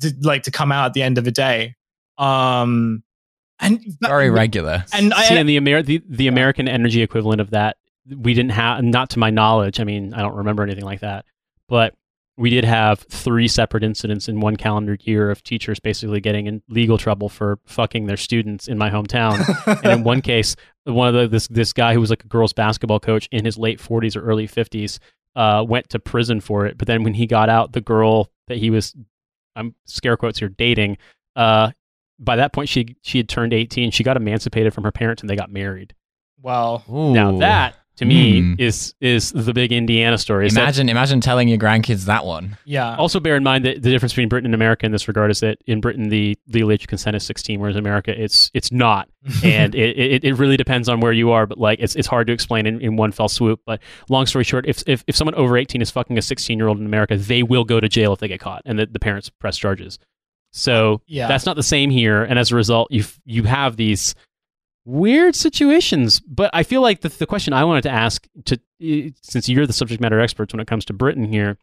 to, like to come out at the end of the day. Um and Very regular. and I, See, and the, Amer- the the American energy equivalent of that, we didn't have, not to my knowledge. I mean, I don't remember anything like that, but we did have three separate incidents in one calendar year of teachers basically getting in legal trouble for fucking their students in my hometown. and in one case, one of the, this this guy who was like a girls basketball coach in his late 40s or early 50s uh, went to prison for it. But then when he got out, the girl that he was, I'm scare quotes here, dating. Uh, by that point, she she had turned 18. She got emancipated from her parents, and they got married. well, Now that to me Hmm. is is the big Indiana story. Is that- Imagine, imagine telling your grandkids that one. yeah. also bear in mind that the difference between Britain and America in this regard is that in Britain the legal age of consent is 16, whereas in America it's it's not. and it, it, it really depends on where you are, but like it's, it's hard to explain in, in one fell swoop. But long story short, if, if, if someone over 18 is fucking a 16 year old in America, they will go to jail if they get caught and the, the parents press charges. So Yeah. that's not the same here. And as a result, you you have these weird situations. But I feel like the, the question I wanted to ask, to since you're the subject matter experts when it comes to Britain here,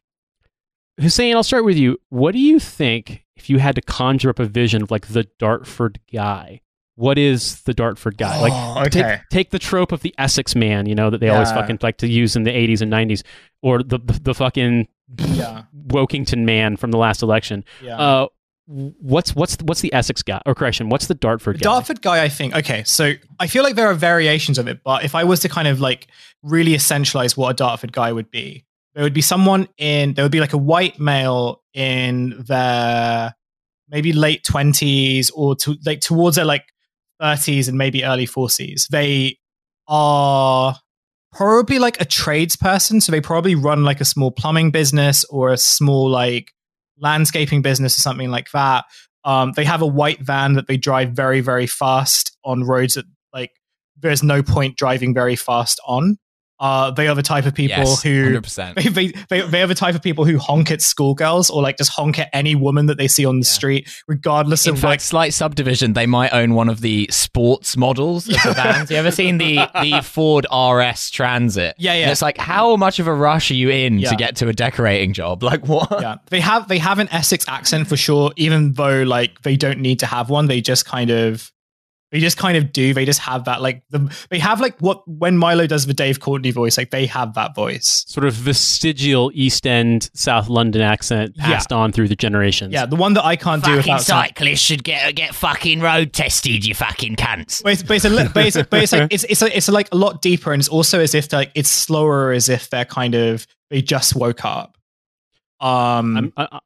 Hussein, I'll start with you. What do you think if you had to conjure up a vision of like the Dartford guy? What is the Dartford guy? like Oh, okay. take, take the trope of the Essex man, you know, that they always fucking like to use in the 80s and 90s, or the the, the fucking yeah. Workington man from the last election. Yeah. Uh, what's what's what's the Essex guy? Or correction, what's the Dartford guy? Dartford guy, I think. Okay, so I feel like there are variations of it, but if I was to kind of like really essentialize what a Dartford guy would be, there would be someone in, there would be like a white male in their maybe late 20s or to, like towards their like 30s and maybe early 40s. They are probably like a tradesperson. So they probably run like a small plumbing business or a small like landscaping business or something like that. Um, they have a white van that they drive very, very fast on roads that like there's no point driving very fast on. Uh, they are the type of people yes, who 100%. they, they, they, they are the type of people who honk at schoolgirls or like just honk at any woman that they see on the Yeah. street, regardless In of fact, like slight subdivision, they might own one of the sports models of the vans. You ever seen the, the Ford RS Transit? Yeah, yeah. And it's like, how much of a rush are you in Yeah. to get to a decorating job? Like, what? yeah they have they have an essex accent for sure even though like they don't need to have one they just kind of they just kind of do they just have that like the, they have like what when milo does the dave courtney voice like they have that voice sort of vestigial East End, South London accent Yeah. passed on through the generations. yeah the one that i can't do Fucking without sound- cyclists should get get fucking road tested, you fucking cunts. but it's, but it's, a, but it's, but it's like it's it's, a, it's like a lot deeper and it's also as if like it's slower as if they're kind of they just woke up um I'm, I,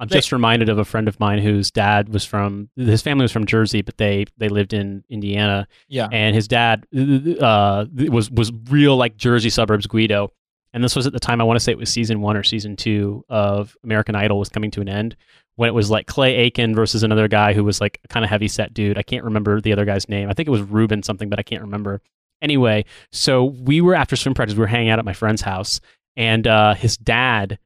I'm just reminded of a friend of mine whose dad was from his family was from Jersey, but they they lived in Indiana, yeah and his dad uh, was was real like Jersey suburbs Guido. And this was at the time I want to say it was season one or season two of American Idol was coming to an end when it was like Clay Aiken versus another guy who was like a kind of heavy set dude. I can't remember the other guy's name. I think it was Ruben something, but I can't remember. Anyway, so we were after swim practice, we were hanging out at my friend's house, and uh, his dad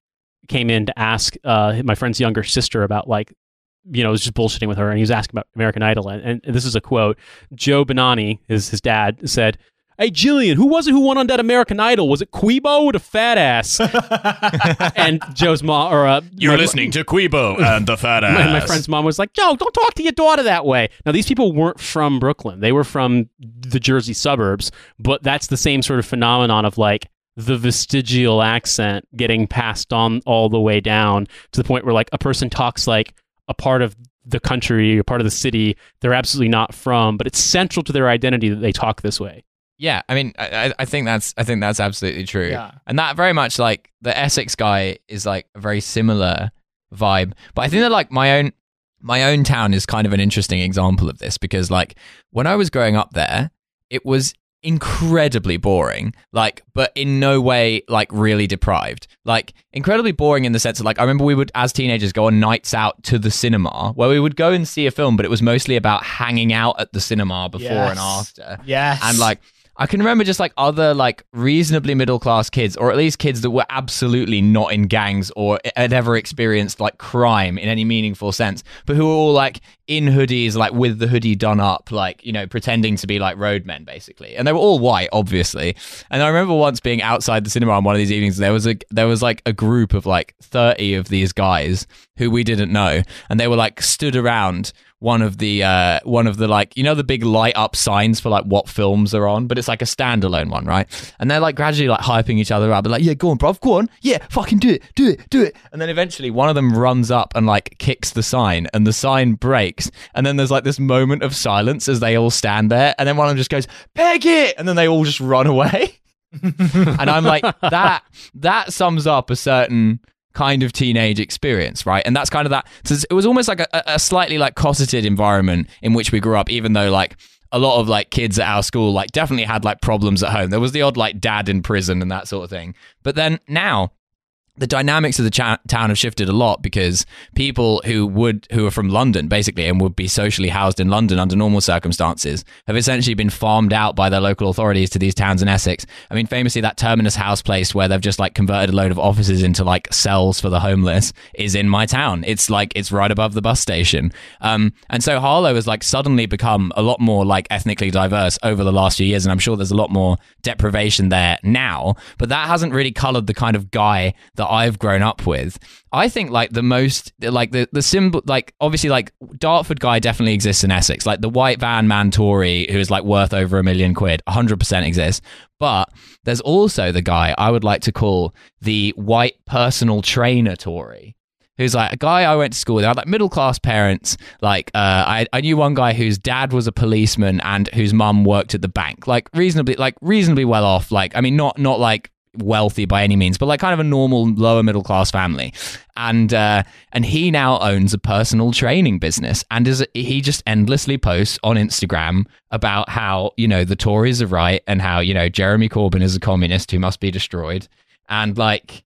came in to ask uh, my friend's younger sister about like you know, it was just bullshitting with her, and he was asking about American Idol, and, and this is a quote. Joe Bonani, his his dad, said, "Hey, Jillian, who was it who won on that American Idol? Was it Quebo or the fat ass?" and Joe's mom, or uh, you're my- listening to Quebo and the fat ass. my, my friend's mom was like, Joe, don't talk to your daughter that way. Now, these people weren't from Brooklyn. They were from the Jersey suburbs, but that's the same sort of phenomenon of like the vestigial accent getting passed on all the way down to the point where like a person talks like a part of the country, a part of the city they're absolutely not from, but it's central to their identity that they talk this way. Yeah, I mean, I, I- I think that's I think that's absolutely true, Yeah. and that very much like the Essex guy is like a very similar vibe. But I think that like my own my own town is kind of an interesting example of this because like when I was growing up there, it was incredibly boring like but in no way like really deprived. Like incredibly boring in the sense of like i remember we would as teenagers go on nights out to the cinema where we would go and see a film but it was mostly about hanging out at the cinema before and after. Yes. and like I can remember just like other like reasonably middle class kids, or at least kids that were absolutely not in gangs or had ever experienced like crime in any meaningful sense, but who were all like in hoodies, like with the hoodie done up, like you know, pretending to be like roadmen basically, and they were all white, obviously. And I remember once being outside the cinema on one of these evenings, there was a there was like a group of like thirty of these guys who we didn't know, and they were like stood around one of the uh one of the like you know the big light up signs for like what films are on? But it's like a standalone one right? And they're like gradually like hyping each other up. But like yeah go on bruv go on. Yeah fucking do it do it do it. And then eventually one of them runs up and like kicks the sign and the sign breaks. And then there's like this moment of silence as they all stand there and then one of them just goes peg it! And then they all just run away. And I'm like, that that sums up a certain kind of teenage experience, right? And that's kind of that. It was almost like a, a slightly like cosseted environment in which we grew up, even though like a lot of like kids at our school like definitely had like problems at home. There was the odd like dad in prison and that sort of thing. But then now the dynamics of the cha- town have shifted a lot because people who would who are from London basically and would be socially housed in London under normal circumstances have essentially been farmed out by their local authorities to these towns in Essex. I mean, famously, that Terminus House place where they've just like converted a load of offices into like cells for the homeless is in my town. It's like it's right above the bus station. Um, and so Harlow has like suddenly become a lot more like ethnically diverse over the last few years, and I'm sure there's a lot more deprivation there now. But that hasn't really coloured the kind of guy that I've grown up with. I think like the most like the the symbol like obviously like Dartford guy definitely exists in Essex. Like the white van man Tory who is like worth over a million quid, 100% exists. But there's also the guy I would like to call the white personal trainer Tory who's like a guy I went to school with. I had like middle class parents. Like uh, I, I knew one guy whose dad was a policeman and whose mum worked at the bank. Like reasonably, like reasonably well off. Like I mean, not not like wealthy by any means, but like kind of a normal lower middle class family. And uh, and he now owns a personal training business, and is he just endlessly posts on Instagram about how you know the Tories are right and how you know Jeremy Corbyn is a communist who must be destroyed, and like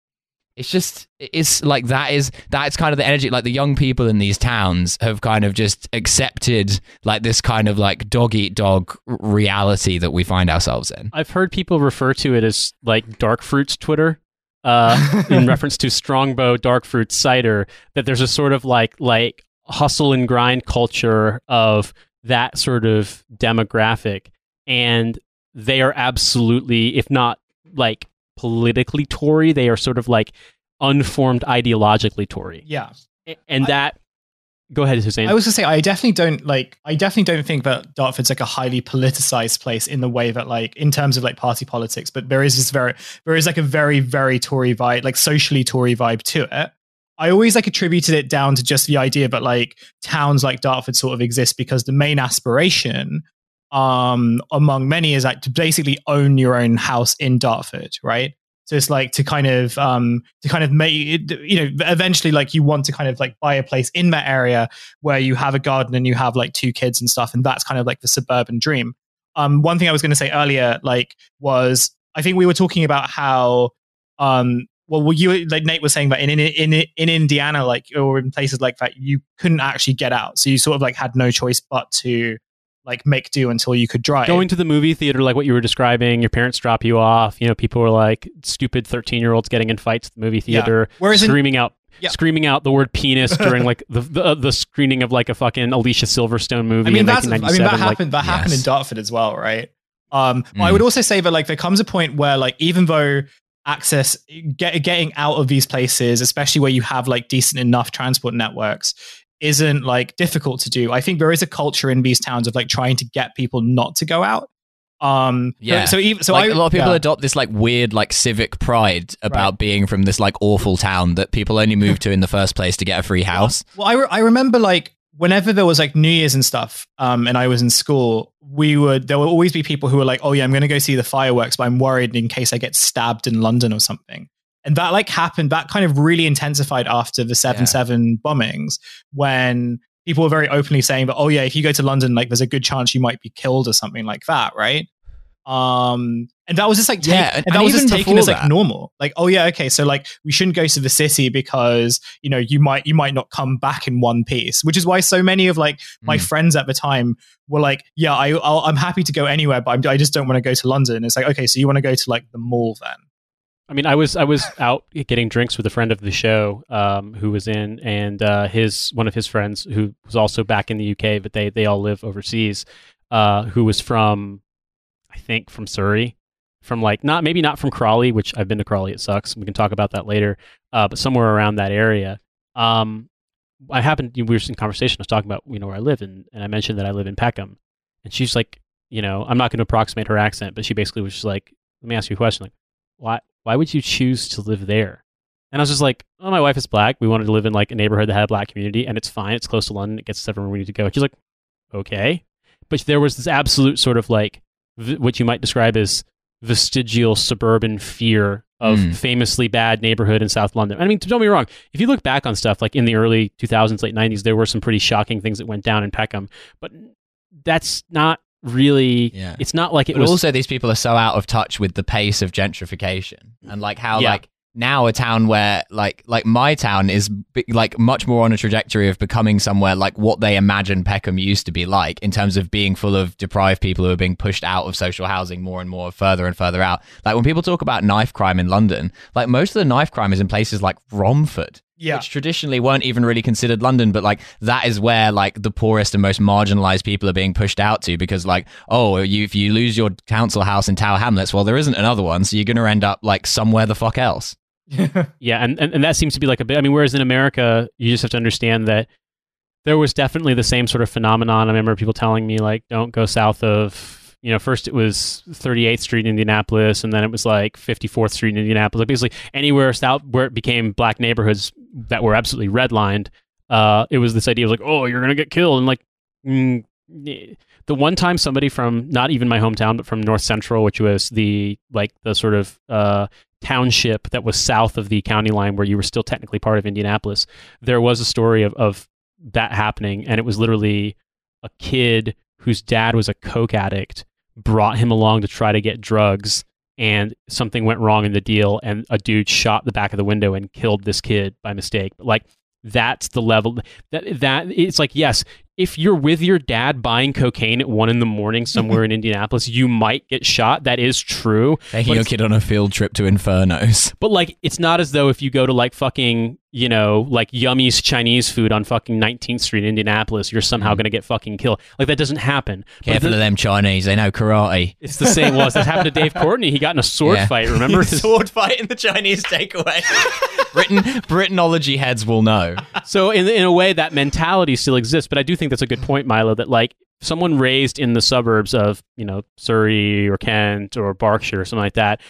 it's just it's like that is that's kind of the energy like the young people in these towns have kind of just accepted like this kind of like dog eat dog reality that we find ourselves in I've heard people refer to it as like dark fruits Twitter. Uh, in reference to Strongbow dark fruit cider, that there's a sort of like like hustle and grind culture of that sort of demographic, and they are absolutely, if not like politically Tory, they are sort of like unformed ideologically Tory, yeah. And I- that. Go ahead, Hussein. I was gonna say I definitely don't like I definitely don't think that Dartford's like a highly politicized place in the way that like in terms of like party politics, but there is this very there is like a very, very Tory vibe, like socially Tory vibe to it. I always like attributed it down to just the idea that like towns like Dartford sort of exist because the main aspiration um among many is like to basically own your own house in Dartford, right? So it's like to kind of um to kind of make you know eventually like you want to kind of like buy a place in that area where you have a garden and you have like two kids and stuff and that's kind of like the suburban dream. Um one thing I was going to say earlier like was I think we were talking about how um well, you like Nate was saying that in in in in Indiana like or in places like that you couldn't actually get out. So you sort of like had no choice but to like make do until you could drive. Going to the movie theater, like what you were describing, your parents drop you off. You know, people were like stupid thirteen-year-olds getting in fights at the movie Yeah. theater, Whereas in- screaming out, Yeah. screaming out the word penis during like the the, uh, the screening of like a fucking Alicia Silverstone movie I mean, in that's, I mean, that like, happened. That happened in Dartford as well, right? Um, but I Mm. would also say that like there comes a point where like even though access get, getting out of these places, especially where you have like decent enough transport networks, isn't like difficult to do. I think there is a culture in these towns of like trying to get people not to go out. Um, Yeah. So even so, like I, a lot of people yeah. adopt this like weird like civic pride about Right. being from this like awful town that people only move to in the first place to get a free house. Well, I, re- I remember like whenever there was like New Year's and stuff, um, and I was in school, we would there would always be people who were like, "Oh yeah, I'm going to go see the fireworks, but I'm worried in case I get stabbed in London or something." And that like happened. That kind of really intensified after the seven Yeah. seven bombings, when people were very openly saying that, "Oh yeah, if you go to London, like there's a good chance you might be killed or something like that," right? Um, and that was just like, take, Yeah, and, and that was just taken as like that- normal. Like, oh yeah, okay, so like we shouldn't go to the city because you know you might you might not come back in one piece, which is why so many of like my Mm. friends at the time were like, yeah, I I'll, I'm happy to go anywhere, but I'm, I just don't want to go to London. It's like, okay, so you want to go to like the mall then? I mean, I was I was out getting drinks with a friend of the show um, who was in, and uh, his one of his friends who was also back in the UK, but they they all live overseas. Uh, who was from, I think, from Surrey, from like not maybe not from Crawley, which I've been to Crawley. It sucks. We can talk about that later. Uh, but somewhere around that area. Um, I happened we were in conversation. I was talking about you know where I live, and, and I mentioned that I live in Peckham, and she's like, you know, I'm not going to approximate her accent, but she basically was just like, let me ask you a question, like, why why would you choose to live there? And I was just like, oh, my wife is black. We wanted to live in like a neighborhood that had a black community, and it's fine. It's close to London. It gets us everywhere we need to go. And she's like, okay, but there was this absolute sort of like v- what you might describe as vestigial suburban fear of Mm. famously bad neighborhood in South London. I mean, don't be wrong. If you look back on stuff like in the early 2000s, late 90s, there were some pretty shocking things that went down in Peckham, but that's not really. Yeah. It's not like it but was. also these people are so out of touch with the pace of gentrification and like how Yeah. like now a town where like like my town is like much more on a trajectory of becoming somewhere like what they imagine Peckham used to be like in terms of being full of deprived people who are being pushed out of social housing more and more further and further out. Like when people talk about knife crime in London, like most of the knife crime is in places like Romford Yeah, which traditionally weren't even really considered London, but like that is where like the poorest and most marginalized people are being pushed out to because like oh you if you lose your council house in Tower Hamlets, well there isn't another one, so you're gonna end up like somewhere the fuck else. Yeah, and, and, and that seems to be like a bit. I mean, whereas in America, you just have to understand that there was definitely the same sort of phenomenon. I remember people telling me, like, don't go south of, you know, first it was 38th Street in Indianapolis, and then it was like 54th Street in Indianapolis. Like, basically, anywhere south where it became black neighborhoods that were absolutely redlined, uh, it was this idea of like, oh, you're to get killed. And like, mm, the one time somebody from not even my hometown, but from North Central, which was the, like, the sort of, uh, township that was south of the county line where you were still technically part of Indianapolis, there was a story of, of that happening. And it was literally a kid whose dad was a coke addict brought him along to try to get drugs. And something went wrong in the deal, and a dude shot the back of the window and killed this kid by mistake. But like, that's the level that that it's like yes if you're with your dad buying cocaine at one in the morning somewhere in indianapolis you might get shot that is true Taking your kid on a field trip to Infernos. but like, it's not as though if you go to like fucking, you know, like Yummy's Chinese food on fucking 19th Street in Indianapolis, you're somehow mm. going to get fucking killed. Like that doesn't happen. Careful the- of them Chinese, they know karate. it's the same. Well, that happened to Dave Courtney. He got in a sword Yeah. fight. Remember? His- sword fight in the Chinese takeaway. Britain Britanology heads will know. so in in a way, that mentality still exists. But I do think that's a good point, Milo. That like someone raised in the suburbs of you know Surrey or Kent or Berkshire or something like that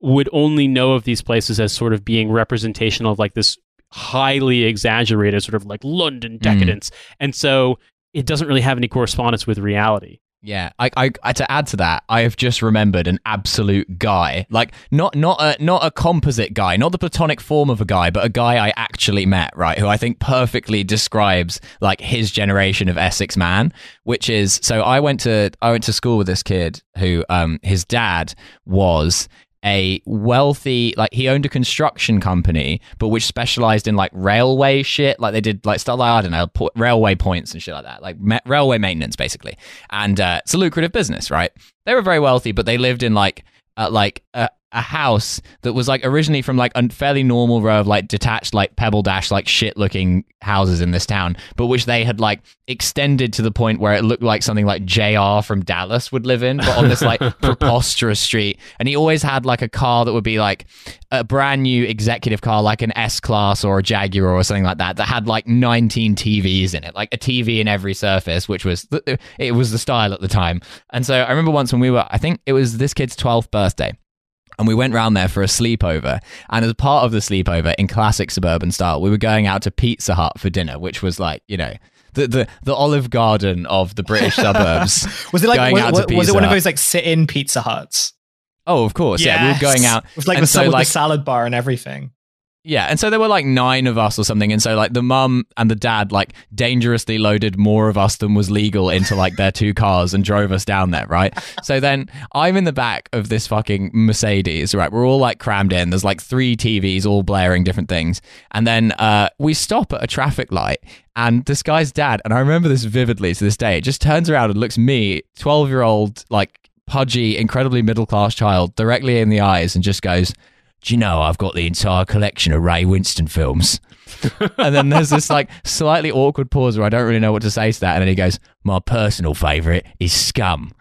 would only know of these places as sort of being representational of like this highly exaggerated sort of like London decadence, and so it doesn't really have any correspondence with reality. Yeah, I, I, I, to add to that, I have just remembered an absolute guy, like not not a not a composite guy, not the platonic form of a guy, but a guy I actually met, right? Who I think perfectly describes like his generation of Essex man, which is so I went to I went to school with this kid who um his dad was a wealthy like he owned a construction company but which specialized in like railway shit. Like they did like stuff like i don't know po- railway points and shit like that. Like ma- railway maintenance basically. And uh, it's a lucrative business right? They were very wealthy but they lived in like uh, like a, a house that was like originally from like a fairly normal row of like detached like pebble dash like shit looking houses in this town but which they had like extended to the point where it looked like something like jr from dallas would live in but on this like preposterous street. And he always had like a car that would be like a brand new executive car like an s class or a jaguar or something like that that had like 19 tvs in it like a tv in every surface which was it was the style at the time. And so i remember once when we were i think it was this kid's 12th birthday and we went round there for a sleepover. And as part of the sleepover, in classic suburban style, we were going out to Pizza Hut for dinner, which was like, you know, the, the the Olive Garden of the British suburbs. Was it like Going was, out to was- was it one of those like sit-in Pizza Huts? Oh, of course, yeah. We were going Yes. out with like and the, so, like- the salad bar and everything. Yeah, and so there were like nine of us or something, and so like the mum and the dad like dangerously loaded more of us than was legal into like their two cars and drove us down there, right? so then I'm in the back of this fucking Mercedes, right? We're all like crammed in. There's like three TVs all blaring different things, and then uh, we stop at a traffic light, and this guy's dad, and I remember this vividly to this day, just turns around and looks me, twelve year old like pudgy, incredibly middle class child, directly in the eyes, and just goes do you know I've got the entire collection of Ray Winstone films? and then there's this like slightly awkward pause where I don't really know what to say to that. And then he goes, My personal favorite is Scum.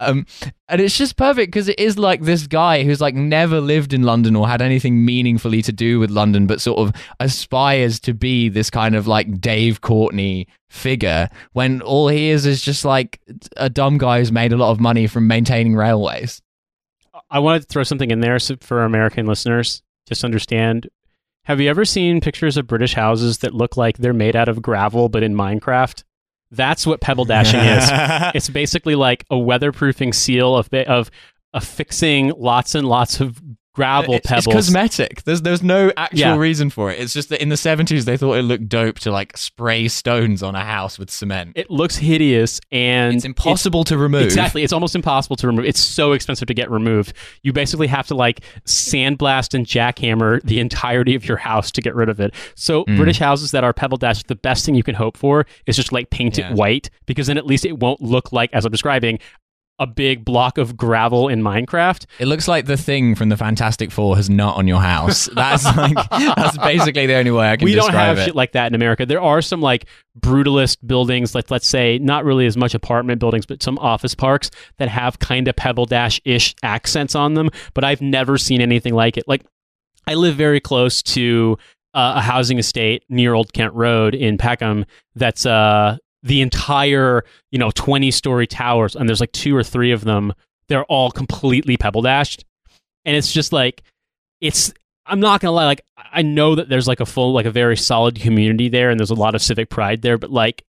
Um, and it's just perfect because it is like this guy who's like never lived in London or had anything meaningfully to do with London, but sort of aspires to be this kind of like Dave Courtney figure when all he is is just like a dumb guy who's made a lot of money from maintaining railways. I wanted to throw something in there for American listeners. Just understand. Have you ever seen pictures of British houses that look like they're made out of gravel, but in Minecraft? That's what pebble dashing is. It's basically like a weatherproofing seal of of affixing lots and lots of gravel it's, pebbles. It's cosmetic. There's there's no actual Yeah. reason for it. It's just that in the 70s they thought it looked dope to like spray stones on a house with cement. it looks hideous and it's impossible to remove. Exactly. It's almost impossible to remove. It's so expensive to get removed. You basically have to like sandblast and jackhammer the entirety of your house to get rid of it. So Mm. British houses that are pebble dashed, the best thing you can hope for is just like paint Yeah. it white because then at least it won't look like, as I'm describing, a big block of gravel in Minecraft. It looks like the thing from the Fantastic Four has not on your house. That's like that's basically the only way I can we don't have it. shit like that in America. There are some like brutalist buildings, like let's say not really as much apartment buildings, but some office parks that have kind of pebble dash ish accents on them. But I've never seen anything like it. Like I live very close to uh, a housing estate near Old Kent Road in Peckham. That's uh the entire you know twenty story towers, and there's like two or three of them. They're all completely pebble dashed, and it's just like it's I'm not gonna lie, like I know that there's like a full, like a very solid community there, and there's a lot of civic pride there, but like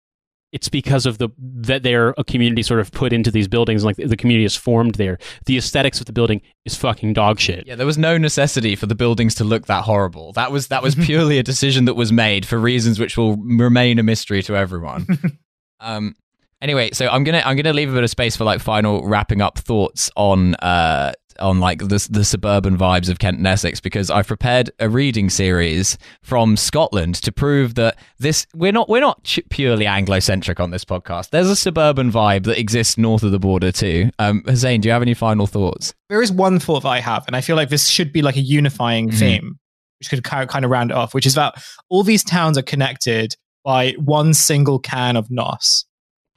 it's because of the that they're a community sort of put into these buildings, like the community is formed there. The aesthetics of the building is fucking dog shit. Yeah, there was no necessity for the buildings to look that horrible. That was that was purely a decision that was made for reasons which will remain a mystery to everyone. um anyway, so I'm going to I'm going to leave a bit of space for like final wrapping up thoughts on uh on like the the suburban vibes of Kent and Essex because I've prepared a reading series from Scotland to prove that this we're not we're not ch- purely Anglo-centric on this podcast. There's a suburban vibe that exists north of the border too. Um Hussein, do you have any final thoughts? There is one thought that I have, and I feel like this should be like a unifying Mhm. theme, which could kind of, kind of round it off, which is that all these towns are connected by one single can of nos.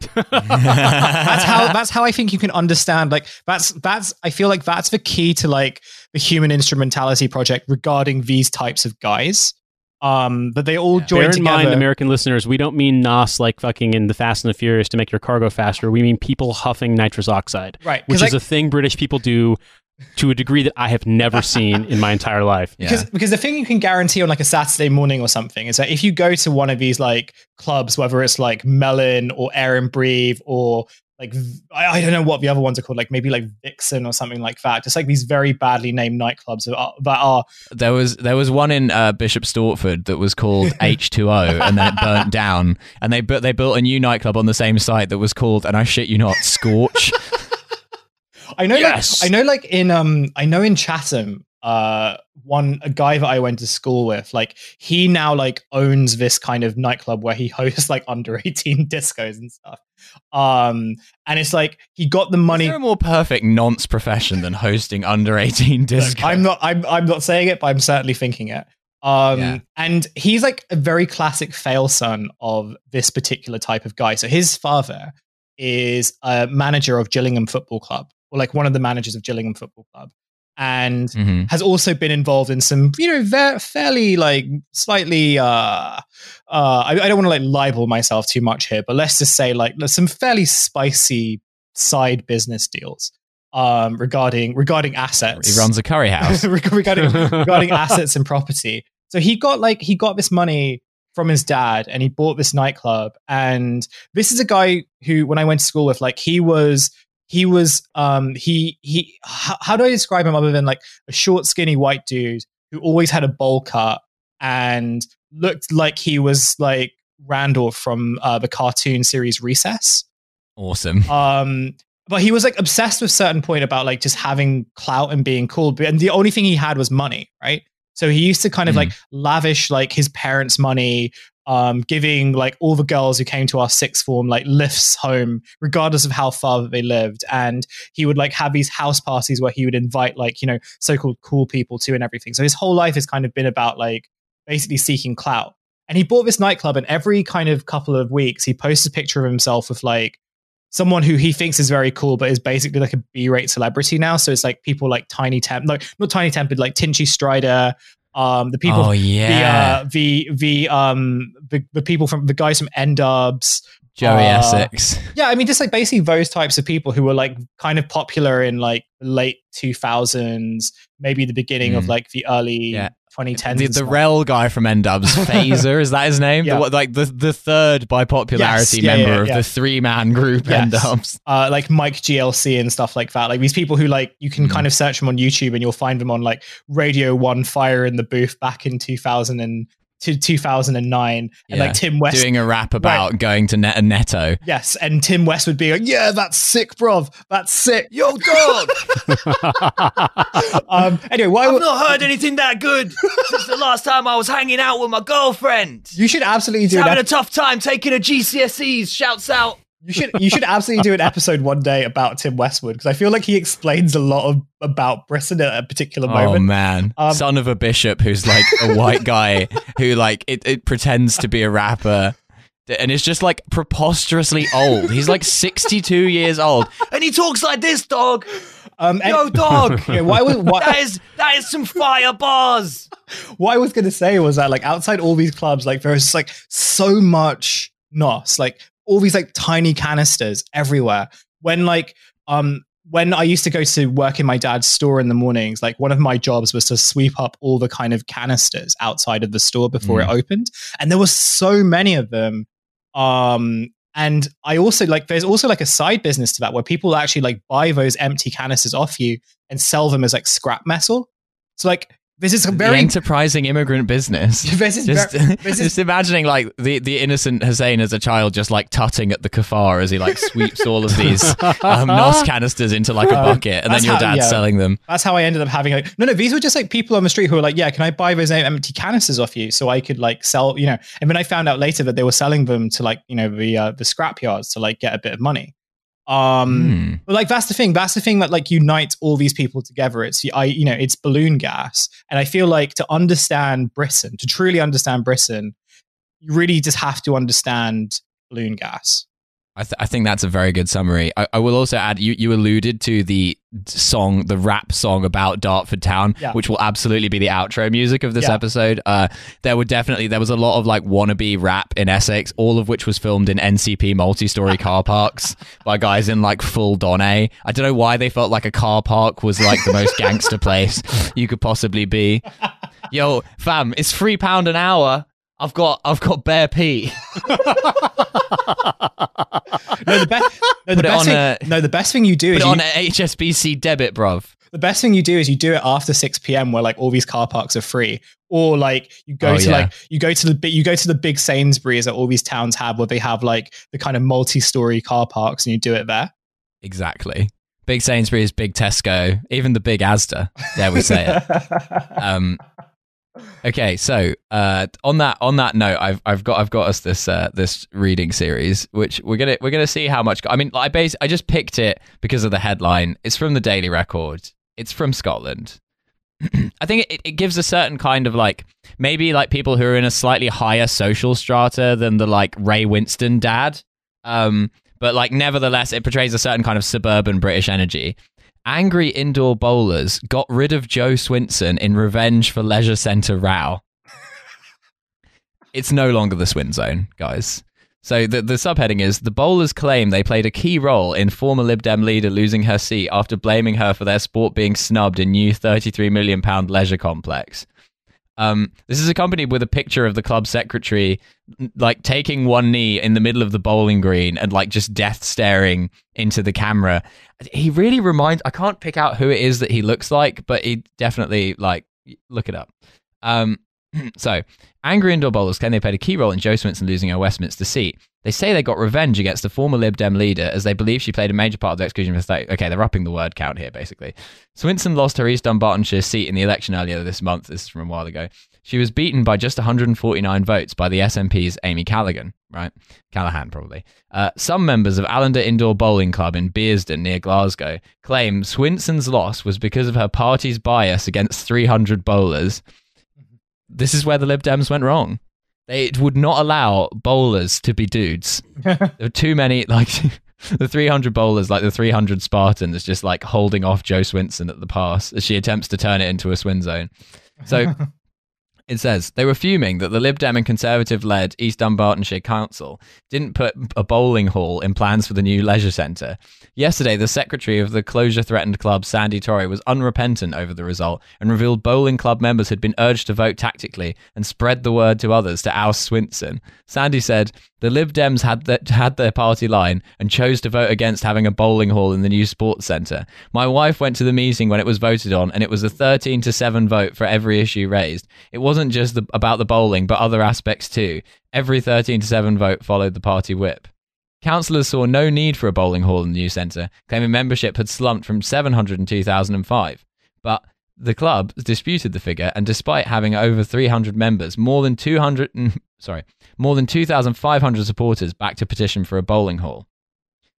That's how that's how I think you can understand like that's that's I feel like that's the key to like the human instrumentality project regarding these types of guys. Um that they all Yeah. join Bear in together. mind, American listeners, we don't mean NOS like fucking in the Fast and the Furious to make your cargo faster. We mean people huffing nitrous oxide, right. which 'cause, is like, a thing British people do to a degree that I have never seen in my entire life. Yeah. because because the thing you can guarantee on like a Saturday morning or something is that if you go to one of these like clubs, whether it's like Melon or Air and Breathe or like I don't know what the other ones are called, like maybe like Vixen or something like that, just like these very badly named nightclubs that are, that are There was there was one in uh, Bishop Stortford that was called H2O, and then it burnt down. And they bu- they built a new nightclub on the same site that was called, and I shit you not, Scorch. I know, Yes! like, I know, like in um, I know in Chatham, uh, one a guy that I went to school with, like he now like owns this kind of nightclub where he hosts like under eighteen discos and stuff. Um, and it's like he got the Is money. there a more perfect nonce profession than hosting under eighteen disco? I'm not, I'm, I'm not saying it, but I'm certainly thinking it. Um, Yeah. and he's like a very classic fail son of this particular type of guy. So his father is a manager of Gillingham Football Club, or like one of the managers of Gillingham Football Club, and Mhm. has also been involved in some, you know, ve- fairly like slightly. Uh, uh, I, I don't want to like libel myself too much here, but let's just say like some fairly spicy side business deals um, regarding regarding assets. He runs a curry house. regarding regarding assets and property. So he got like he got this money from his dad, and he bought this nightclub. And this is a guy who, when I went to school with, like he was he was um he he how, how do I describe him other than like a short, skinny white dude who always had a bowl cut and looked like he was like Randolph from uh, the cartoon series Recess. Awesome. Um, but he was like obsessed with certain point about like just having clout and being cool. And the only thing he had was money, right? So he used to kind of Mm. like lavish like his parents' money, um, giving like all the girls who came to our sixth form like lifts home, regardless of how far they lived. And he would like have these house parties where he would invite like, you know, so-called cool people to and everything. So his whole life has kind of been about like basically seeking clout. And he bought this nightclub, and every kind of couple of weeks, he posts a picture of himself with like someone who he thinks is very cool, but is basically like a B-rate celebrity now. So it's like people like Tiny Temp, like not Tiny Tempered, like Tinchy Stryder, um, the people, oh yeah, the uh, the the um the, the people from the guys from N-Dubz. Joey uh, Essex. Yeah, I mean, just like basically those types of people who were like kind of popular in like late 2000s, maybe the beginning of Mm. like the early Yeah. 2010s. The, the. Rel guy from N-Dubz, Fazer, is that his name? Yeah. The, like the the third by popularity Yes, yeah, member yeah, of the three man group N-Dubz. uh, like Mike GLC and stuff like that. Like these people who like you can Mm. kind of search them on YouTube and you'll find them on like Radio One Fire in the Booth back in 2000 and to 2009 and Yeah. like Tim West. Doing a rap about going to Net- Netto. yes, and Tim West would be like, "Yeah, that's sick, bruv. That's sick." Yo, dog! Um, anyway, why I've would not heard anything that good since the last time I was hanging out with my girlfriend. you should absolutely do She's an having a tough time taking her GCSEs. Shouts out. You should you should absolutely do an episode one day about Tim Westwood because I feel like he explains a lot of about Britain at a particular moment. Oh man, Um, son of a bishop who's like a white guy who like it, it pretends to be a rapper. And is just like preposterously old. He's like 62 years old. And he talks like this, dog. Um, and- Yo, dog. yeah, why was why, That is that is some fire bars. what I was going to say was that like outside all these clubs, like there's like so much nos, like all these like tiny canisters everywhere. When like um when I used to go to work in my dad's store in the mornings, like one of my jobs was to sweep up all the kind of canisters outside of the store before it opened, and there were so many of them. Um, and I also like there's also like a side business to that where people actually like buy those empty canisters off you and sell them as like scrap metal. So like this is a The very enterprising immigrant business. this is Just, this is imagining like the, the innocent Hussein as a child just like tutting at the kafar as he like sweeps all of these um, nos canisters into like a bucket and then your how- yeah. selling them. That's how I ended up having like no no these were just like people on the street who were like yeah can I buy those empty canisters off you so I could like sell you know and then I found out later that they were selling them to like you know the uh, the scrap yards to like get a bit of money. Um, Hmm. but like that's the thing. That's the thing that like unites all these people together. It's I you know it's balloon gas, and I feel like to understand Britain, to truly understand Britain, you really just have to understand balloon gas. I, th- I think that's a very good summary. I, I will also add you, you alluded to the song, the rap song about Dartford Town, Yeah. which will absolutely be the outro music of this Yeah. episode. Uh, there were definitely there was a lot of like wannabe rap in Essex, all of which was filmed in NCP multi-story car parks by guys in like full Don I don't know why they felt like a car park was like the most gangster place you could possibly be. Yo, fam, it's three pound an hour. I've got I've got bare pee. No, the best. No, the best thing, a- no, the best thing you do Put is it you, on an HSBC debit, bruv. the best thing you do is you do it after 6 p.m. where like all these car parks are free or like you go Oh, to yeah. like you go to the you go to the big Sainsbury's that all these towns have where they have like the kind of multi-story car parks and you do it there. Exactly. Big Sainsbury's, big Tesco, even the big Asda. There we say it. Um, okay, so uh, on that on that note, I've I've got I've got us this uh, this reading series, which we're gonna we're gonna see how much. I mean, I base I just picked it because of the headline. It's from the Daily Record. It's from Scotland. I think it, it gives a certain kind of like maybe like people who are in a slightly higher social strata than the like Ray Winstone dad. Um, but like nevertheless, it portrays a certain kind of suburban British energy. Angry indoor bowlers got rid of Jo Swinson in revenge for leisure centre row. it's no longer the Swin Zone, guys. So the, the subheading is the bowlers claim they played a key role in former Lib Dem leader losing her seat after blaming her for their sport being snubbed in new 33 million pound leisure complex. Um, this is accompanied with a picture of the club secretary, like taking one knee in the middle of the bowling green and like just death staring into the camera. He really reminds. I can't pick out who it is that he looks like, but he definitely like look it up. Um, so, angry indoor bowlers claim they played a key role in Jo Swinson losing her Westminster seat. They say they got revenge against the former Lib Dem leader as they believe she played a major part of the exclusion for 30. Okay, they're upping the word count here, basically. Swinson lost her East Dunbartonshire seat in the election earlier this month. This is from a while ago. She was beaten by just 149 votes by the SNP's Amy Callaghan, right? Callahan, probably. Uh, some members of Allander Indoor Bowling Club in Bearsden, near Glasgow, claim Swinson's loss was because of her party's bias against 300 bowlers. This is where the Lib Dems went wrong. They would not allow bowlers to be dudes. there were too many, like the 300 bowlers, like the 300 Spartans, just like holding off Jo Swinson at the pass as she attempts to turn it into a swin zone. So it says they were fuming that the Lib Dem and Conservative led East Dunbartonshire Council didn't put a bowling hall in plans for the new leisure centre. Yesterday, the secretary of the closure threatened club, Sandy Torrey, was unrepentant over the result and revealed bowling club members had been urged to vote tactically and spread the word to others to oust Swinson. Sandy said, the Lib Dems had, the, had their party line and chose to vote against having a bowling hall in the new sports centre. My wife went to the meeting when it was voted on, and it was a 13 to 7 vote for every issue raised. It wasn't just the, about the bowling, but other aspects too. Every 13 to 7 vote followed the party whip. Councillors saw no need for a bowling hall in the new centre, claiming membership had slumped from 700 in 2005. But the club disputed the figure, and despite having over 300 members, more than 200, sorry, more than 2,500 supporters backed a petition for a bowling hall.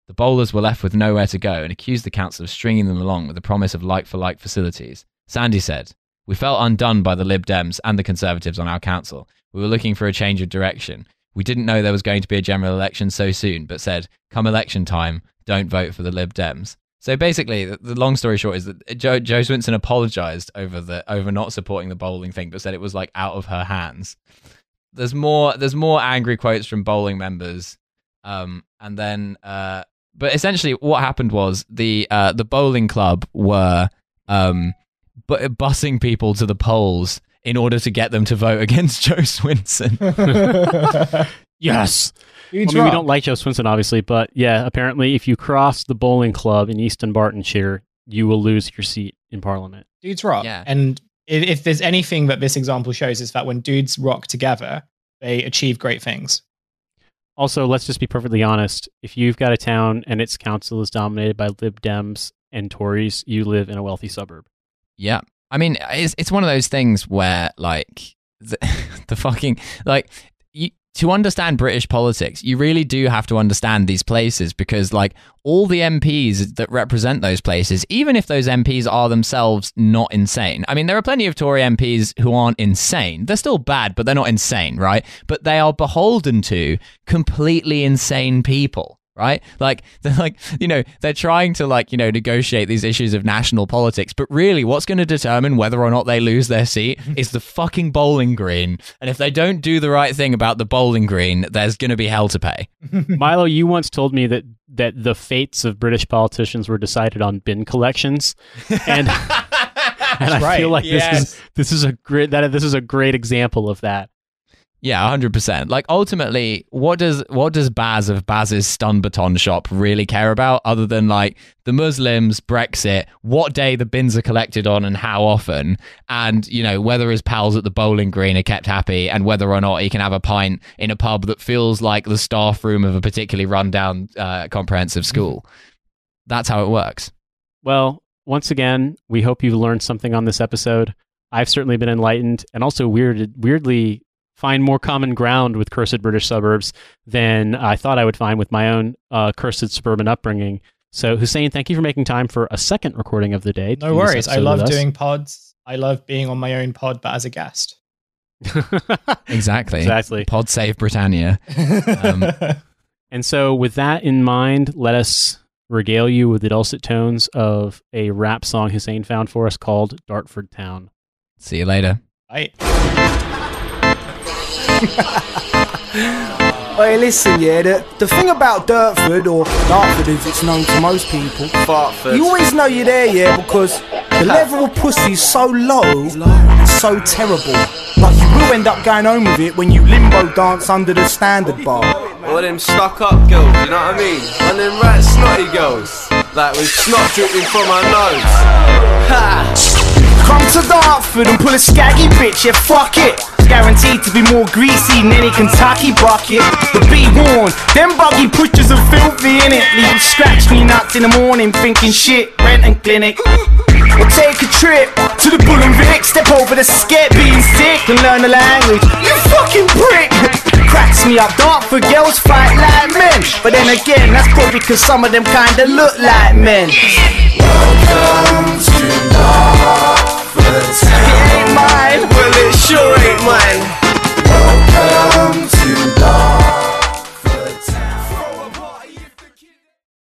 The bowlers were left with nowhere to go and accused the council of stringing them along with the promise of like for like facilities. Sandy said, We felt undone by the Lib Dems and the Conservatives on our council. We were looking for a change of direction. We didn't know there was going to be a general election so soon, but said, Come election time, don't vote for the Lib Dems. So basically, the, long story short is that Jo, Jo Swinson apologized over the over not supporting the bowling thing, but said it was like out of her hands. There's more. There's more angry quotes from bowling members, um, and then, uh, but essentially, what happened was the uh, the bowling club were um, bu- busing people to the polls in order to get them to vote against Jo Swinson. Yes. Dude's I mean, we don't like Jo Swinson, obviously, but yeah, apparently, if you cross the bowling club in East Dunbartonshire, you will lose your seat in Parliament. dudes rock. Yeah. And if, if there's anything that this example shows, is that when dudes rock together, they achieve great things. Also, let's just be perfectly honest. If you've got a town and its council is dominated by Lib Dems and Tories, you live in a wealthy suburb. Yeah. I mean, it's it's one of those things where like the, the fucking like you to understand British politics, you really do have to understand these places because like all the MPs that represent those places, even if those MPs are themselves not insane. I mean, there are plenty of Tory MPs who aren't insane. They're still bad, but they're not insane, right? But they are beholden to completely insane people right? Like they're like, you know, they're trying to like, you know, negotiate these issues of national politics, but really what's going to determine whether or not they lose their seat is the fucking bowling green. And if they don't do the right thing about the bowling green, there's going to be hell to pay. Milo, you once told me that that the fates of British politicians were decided on bin collections, and and I right. feel like this is this is a great that this is a great example of that. Yeah, hundred percent. Like ultimately, what does what does Baz of Baz's stun baton shop really care about, other than like the Muslims, Brexit, what day the bins are collected on, and how often, and you know whether his pals at the bowling green are kept happy, and whether or not he can have a pint in a pub that feels like the staff room of a particularly rundown uh, comprehensive school. That's how it works. Well, once again, we hope you've learned something on this episode. I've certainly been enlightened, and also weirded, weirdly find more common ground with cursed British suburbs than I thought I would find with my own uh, cursed suburban upbringing. So, Hussein, thank you for making time for a second recording of the day. No worries. I love doing pods. I love being on my own pod, but as a guest. Exactly. exactly. Pod save Britannia. Um, And so, with that in mind, let us regale you with the dulcet tones of a rap song Hussein found for us called Dartford Town. See you later. Right. Hey, listen, yeah, the, the thing about Dartford, or Dartford as it's known to most people, Fartford. you always know you're there, yeah, because The level of pussy is so low, and so terrible. But you will end up going home with it when you limbo dance under the standard bar. All them stuck up girls, you know what I mean? And them rat snotty girls, like with snot dripping from her nose. Ha! Come to Dartford and pull a skaggy bitch, yeah, fuck it. Guaranteed to be more greasy than any Kentucky bucket. But be warned, them buggy pushers are filthy in it. Leave you scratch me nuts in the morning thinking shit, rent and clinic. Or take a trip to the Bull and Vic, step over the skate, being sick and learn the language. You fucking prick! Cracks me up, Dartford girls fight like men. But then again, that's probably cause some of them kinda look like men. Welcome to it ain't mine, well it sure ain't mine. Welcome